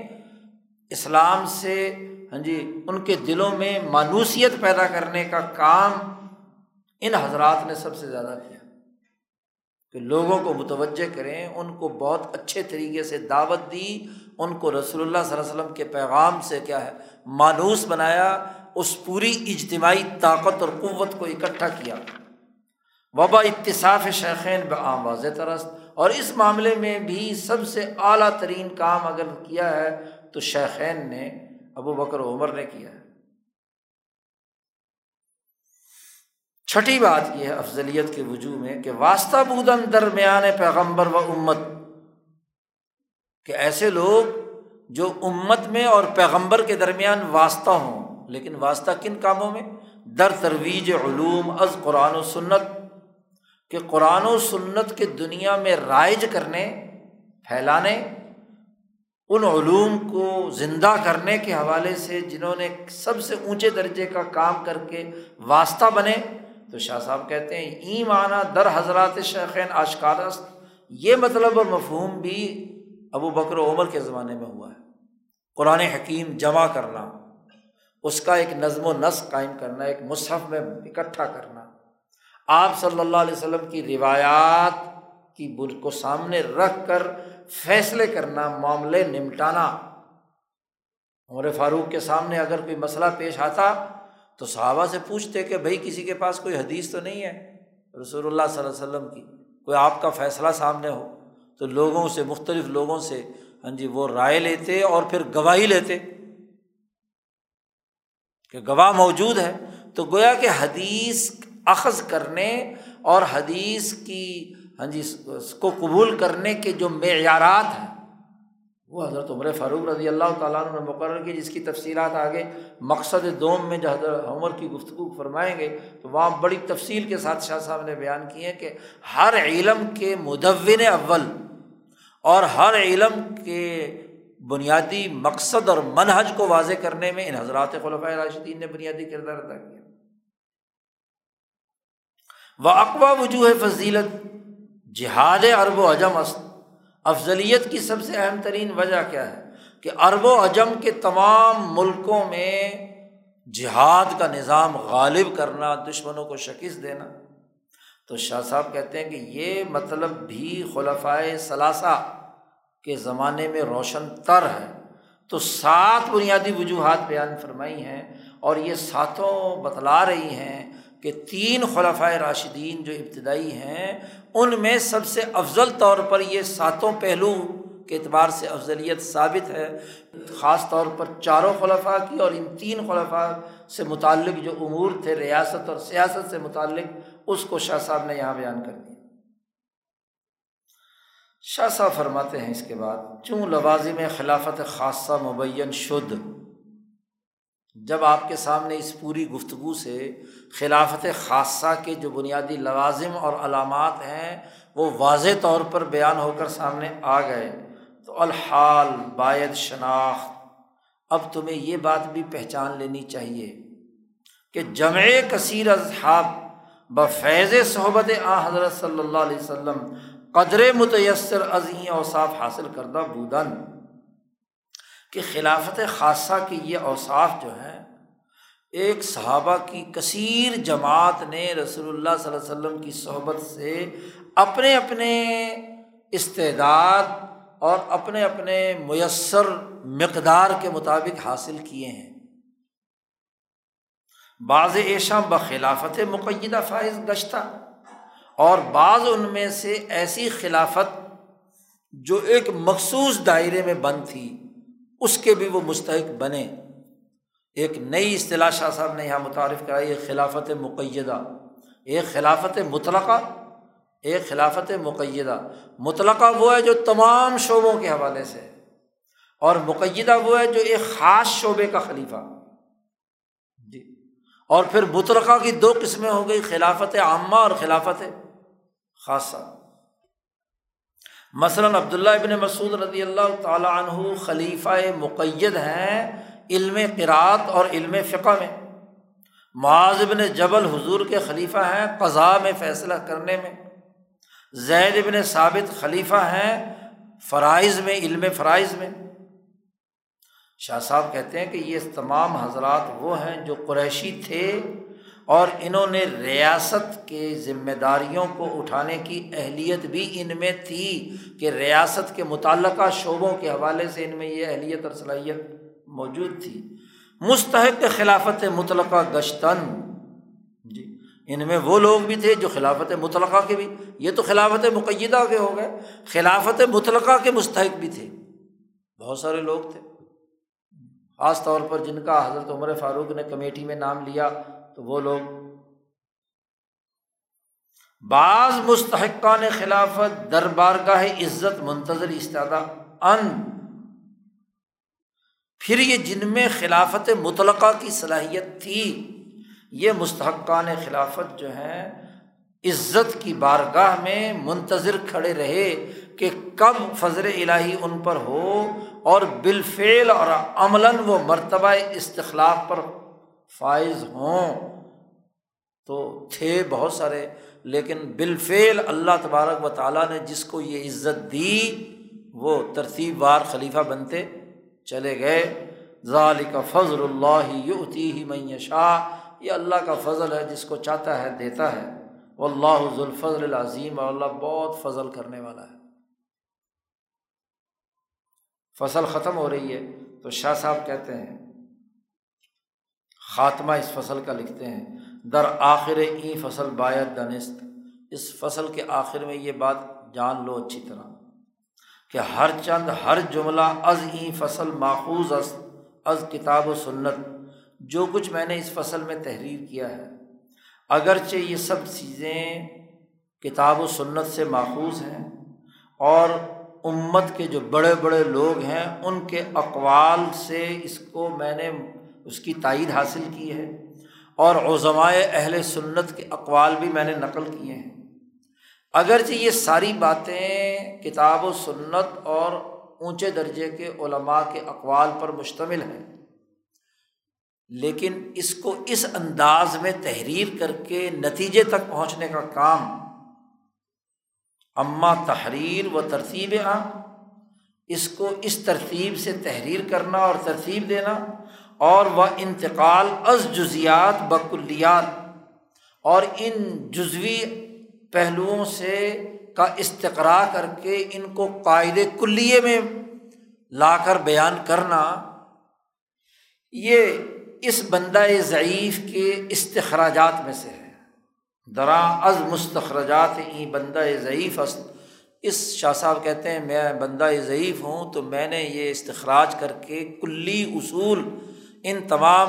اسلام سے ہاں جی ان کے دلوں میں مانوسیت پیدا کرنے کا کام ان حضرات نے سب سے زیادہ کیا کہ لوگوں کو متوجہ کریں، ان کو بہت اچھے طریقے سے دعوت دی، ان کو رسول اللہ صلی اللہ علیہ وسلم کے پیغام سے کیا ہے، مانوس بنایا، اس پوری اجتماعی طاقت اور قوت کو اکٹھا کیا۔ وبا اتصاف شیخین بعام واضح ترست۔ اور اس معاملے میں بھی سب سے اعلیٰ ترین کام اگر کیا ہے، تو شیخین نے، ابو بکر عمر نے کیا ہے۔ چھٹی بات یہ ہے افضلیت کے وجوہ میں کہ واسطہ بودن درمیان پیغمبر و امت کہ ایسے لوگ جو امت میں اور پیغمبر کے درمیان واسطہ ہوں، لیکن واسطہ کن کاموں میں؟ در ترویج علوم از قرآن و سنت، کہ قرآن و سنت کے دنیا میں رائج کرنے، پھیلانے، ان علوم کو زندہ کرنے کے حوالے سے جنہوں نے سب سے اونچے درجے کا کام کر کے واسطہ بنے تو شاہ صاحب کہتے ہیں ای معنی در حضرات شیخین آشکارست، یہ مطلب اور مفہوم بھی ابو بکر و عمر کے زمانے میں ہوا ہے۔ قرآن حکیم جمع کرنا، اس کا ایک نظم و نسق قائم کرنا، ایک مصحف میں اکٹھا کرنا۔ آپ صلی اللہ علیہ وسلم کی روایات کی بل کو سامنے رکھ کر فیصلے کرنا، معاملے نمٹانا۔ عمر فاروق کے سامنے اگر کوئی مسئلہ پیش آتا تو صحابہ سے پوچھتے کہ بھائی کسی کے پاس کوئی حدیث تو نہیں ہے؟ رسول اللہ صلی اللہ علیہ وسلم کی، کوئی آپ کا فیصلہ سامنے ہو؟ تو لوگوں سے، مختلف لوگوں سے ہاں جی وہ رائے لیتے اور پھر گواہی لیتے کہ گواہ موجود ہے۔ تو گویا کہ حدیث اخذ کرنے اور حدیث کی ہاں جی اس کو قبول کرنے کے جو معیارات ہیں وہ حضرت عمر فاروق رضی اللہ تعالیٰ نے مقرر کی جس کی تفصیلات آگے مقصد دوم میں جو حضرت عمر کی گفتگو فرمائیں گے، تو وہاں بڑی تفصیل کے ساتھ شاہ صاحب نے بیان کی ہے کہ ہر علم کے مدون اول اور ہر علم کے بنیادی مقصد اور منحج کو واضح کرنے میں ان حضرات خلفۂ راشدین نے بنیادی کردار ادا کیا۔ وہ اقوا وجوہ فضیلت جہاد ارب و عجم است افضلیت کی سب سے اہم ترین وجہ کیا ہے؟ کہ ارب و عجم کے تمام ملکوں میں جہاد کا نظام غالب کرنا، دشمنوں کو شکست دینا۔ تو شاہ صاحب کہتے ہیں کہ یہ مطلب بھی خلفۂ ثلاثہ کے زمانے میں روشن تر ہے۔ تو سات بنیادی وجوہات بیان فرمائی ہیں اور یہ ساتوں بتلا رہی ہیں کہ تین خلفۂ راشدین جو ابتدائی ہیں، ان میں سب سے افضل طور پر یہ ساتوں پہلو کے اعتبار سے افضلیت ثابت ہے۔ خاص طور پر چاروں خلفاء کی اور ان تین خلفاء سے متعلق جو امور تھے، ریاست اور سیاست سے متعلق، اس کو شاہ صاحب نے یہاں بیان کر دیا۔ شاہ صاحب فرماتے ہیں اس کے بعد، چوں لوازم خلافت خاصہ مبین شد جب آپ کے سامنے اس پوری گفتگو سے خلافت خاصہ کے جو بنیادی لوازم اور علامات ہیں، وہ واضح طور پر بیان ہو کر سامنے آ گئے۔ تو الحال باعد شناخت۔ اب تمہیں یہ بات بھی پہچان لینی چاہیے کہ جمع کثیر اصحاب بفیض صحبت آ حضرت صلی اللہ علیہ وسلم قدر متیسر عظیم اوصاف حاصل کردہ بودن۔ کہ خلافت خاصہ کی یہ اوصاف جو ہے ایک صحابہ کی کثیر جماعت نے رسول اللہ صلی اللہ علیہ وسلم کی صحبت سے اپنے اپنے استعداد اور اپنے اپنے میسر مقدار کے مطابق حاصل کیے ہیں۔ بعض ایشا بخلافت مقیدہ فائز گشتہ اور بعض ان میں سے ایسی خلافت جو ایک مخصوص دائرے میں بند تھی۔ اس کے بھی وہ مستحق بنے۔ ایک نئی اصطلاح شاہ صاحب نے یہاں متعارف کرائی، ایک خلافت مقیدہ، ایک خلافت مطلقہ، ایک خلافت مقیدہ۔ مطلقہ وہ ہے جو تمام شعبوں کے حوالے سے اور مقیدہ وہ ہے جو ایک خاص شعبے کا خلیفہ۔ جی۔ اور پھر مطلقہ کی دو قسمیں ہو گئی، خلافت عامہ اور خلافت خاصہ۔ مثلاً عبداللہ ابن مسعود رضی اللہ تعالیٰ عنہ خلیفہ مقید ہیں علم قرات اور علم فقہ میں۔ معاذ ابن جبل حضور کے خلیفہ ہیں قضاء میں فیصلہ کرنے میں۔ زید ابن ثابت خلیفہ ہیں فرائض میں، علم فرائض میں۔ شاہ صاحب کہتے ہیں کہ یہ تمام حضرات وہ ہیں جو قریشی تھے اور انہوں نے ریاست کے ذمہ داریوں کو اٹھانے کی اہلیت بھی ان میں تھی کہ ریاست کے متعلقہ شعبوں کے حوالے سے ان میں یہ اہلیت اور صلاحیت موجود تھی۔ مستحق خلافت مطلقہ گشتن۔ جی ان میں وہ لوگ بھی تھے جو خلافت مطلقہ کے بھی، یہ تو خلافت مقیدہ کے ہو گئے، خلافت مطلقہ کے مستحق بھی تھے۔ بہت سارے لوگ تھے۔ خاص طور پر جن کا حضرت عمر فاروق نے کمیٹی میں نام لیا تو وہ لوگ بعض مستحقان خلافت دربار گاہ عزت منتظر استدا ان، پھر یہ جن میں خلافت مطلقہ کی صلاحیت تھی، یہ مستحقان خلافت جو ہیں، عزت کی بارگاہ میں منتظر کھڑے رہے کہ کب فضر الہی ان پر ہو اور بالفعل اور عملاً وہ مرتبہ استخلاف پر فائز ہوں۔ تو تھے بہت سارے، لیکن بالفعل اللہ تبارک و تعالیٰ نے جس کو یہ عزت دی، وہ ترتیب وار خلیفہ بنتے چلے گئے۔ ظالق فضل اللہ یوتی ہی معیشہ یہ اللہ کا فضل ہے، جس کو چاہتا ہے، دیتا ہے۔ وہ اللہ ذوالفضل العظیم، اور اللہ بہت فضل کرنے والا ہے۔ فصل ختم ہو رہی ہے تو شاہ صاحب کہتے ہیں خاتمہ اس فصل کا لکھتے ہیں۔ در آخر ای فصل باید دنست اس فصل کے آخر میں یہ بات جان لو اچھی طرح کہ ہر چند ہر جملہ از ای فصل ماخوذ از از کتاب و سنت۔ جو کچھ میں نے اس فصل میں تحریر کیا ہے، اگرچہ یہ سب چیزیں کتاب و سنت سے ماخوذ ہیں، اور امت کے جو بڑے بڑے لوگ ہیں، ان کے اقوال سے اس کو میں نے اس کی تائید حاصل کی ہے اور عظمائے اہل سنت کے اقوال بھی میں نے نقل کیے ہیں۔ اگرچہ یہ ساری باتیں کتاب و سنت اور اونچے درجے کے علماء کے اقوال پر مشتمل ہیں، لیکن اس کو اس انداز میں تحریر کر کے نتیجے تک پہنچنے کا کام اماں تحریر و ترتیب آ اس کو اس ترتیب سے تحریر کرنا اور ترتیب دینا اور وہ انتقال از جزیات بکلیات، اور ان جزوی پہلوؤں سے کا استقرا کر کے ان کو قاعدے کلیے میں لا کر بیان کرنا۔ یہ اس بندہ ضعیف کے استخراجات میں سے ہے۔ درا از مستخرجات ای بندہ ضعیف اس شاہ صاحب کہتے ہیں، میں بندہ ضعیف ہوں تو میں نے یہ استخراج کر کے کلی اصول ان تمام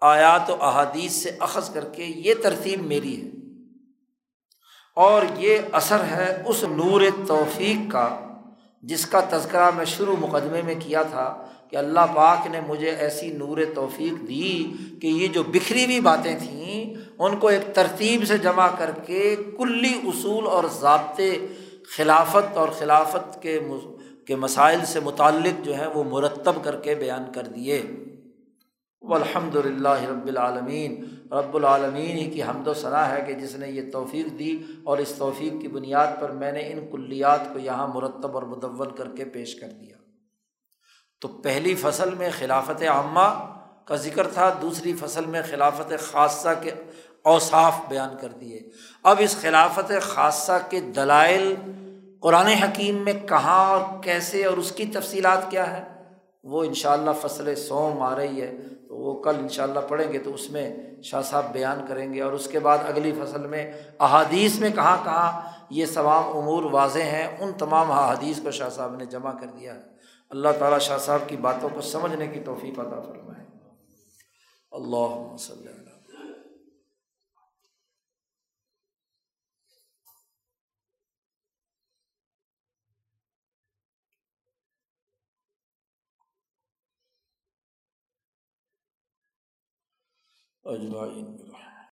آیات و احادیث سے اخذ کر کے یہ ترتیب میری ہے۔ اور یہ اثر ہے اس نور توفیق کا، جس کا تذکرہ میں شروع مقدمے میں کیا تھا کہ اللہ پاک نے مجھے ایسی نور توفیق دی کہ یہ جو بکھری ہوئی باتیں تھیں، ان کو ایک ترتیب سے جمع کر کے کلی اصول اور ضابطے خلافت اور خلافت کے کے مسائل سے متعلق جو ہیں وہ مرتب کر کے بیان کر دیے۔ الحمد للہ رب العالمین۔ رب العالمین ہی کی حمد و ثناء ہے کہ جس نے یہ توفیق دی اور اس توفیق کی بنیاد پر میں نے ان کلیات کو یہاں مرتب اور مدول کر کے پیش کر دیا۔ تو پہلی فصل میں خلافت عامہ کا ذکر تھا، دوسری فصل میں خلافت خاصہ کے اوصاف بیان کر دیے۔ اب اس خلافت خاصہ کے دلائل قرآن حکیم میں کہاں اور کیسے اور اس کی تفصیلات کیا ہے وہ ان شاء اللہ فصل سوم آ رہی ہے، تو وہ کل ان شاء اللہ پڑھیں گے، تو اس میں شاہ صاحب بیان کریں گے اور اس کے بعد اگلی فصل میں احادیث میں کہاں کہاں یہ تمام امور واضح ہیں، ان تمام احادیث کو شاہ صاحب نے جمع کر دیا ہے۔ اللہ تعالیٰ شاہ صاحب کی باتوں کو سمجھنے کی توفیق عطا فرمائے۔ اللہ وسلم اجمعین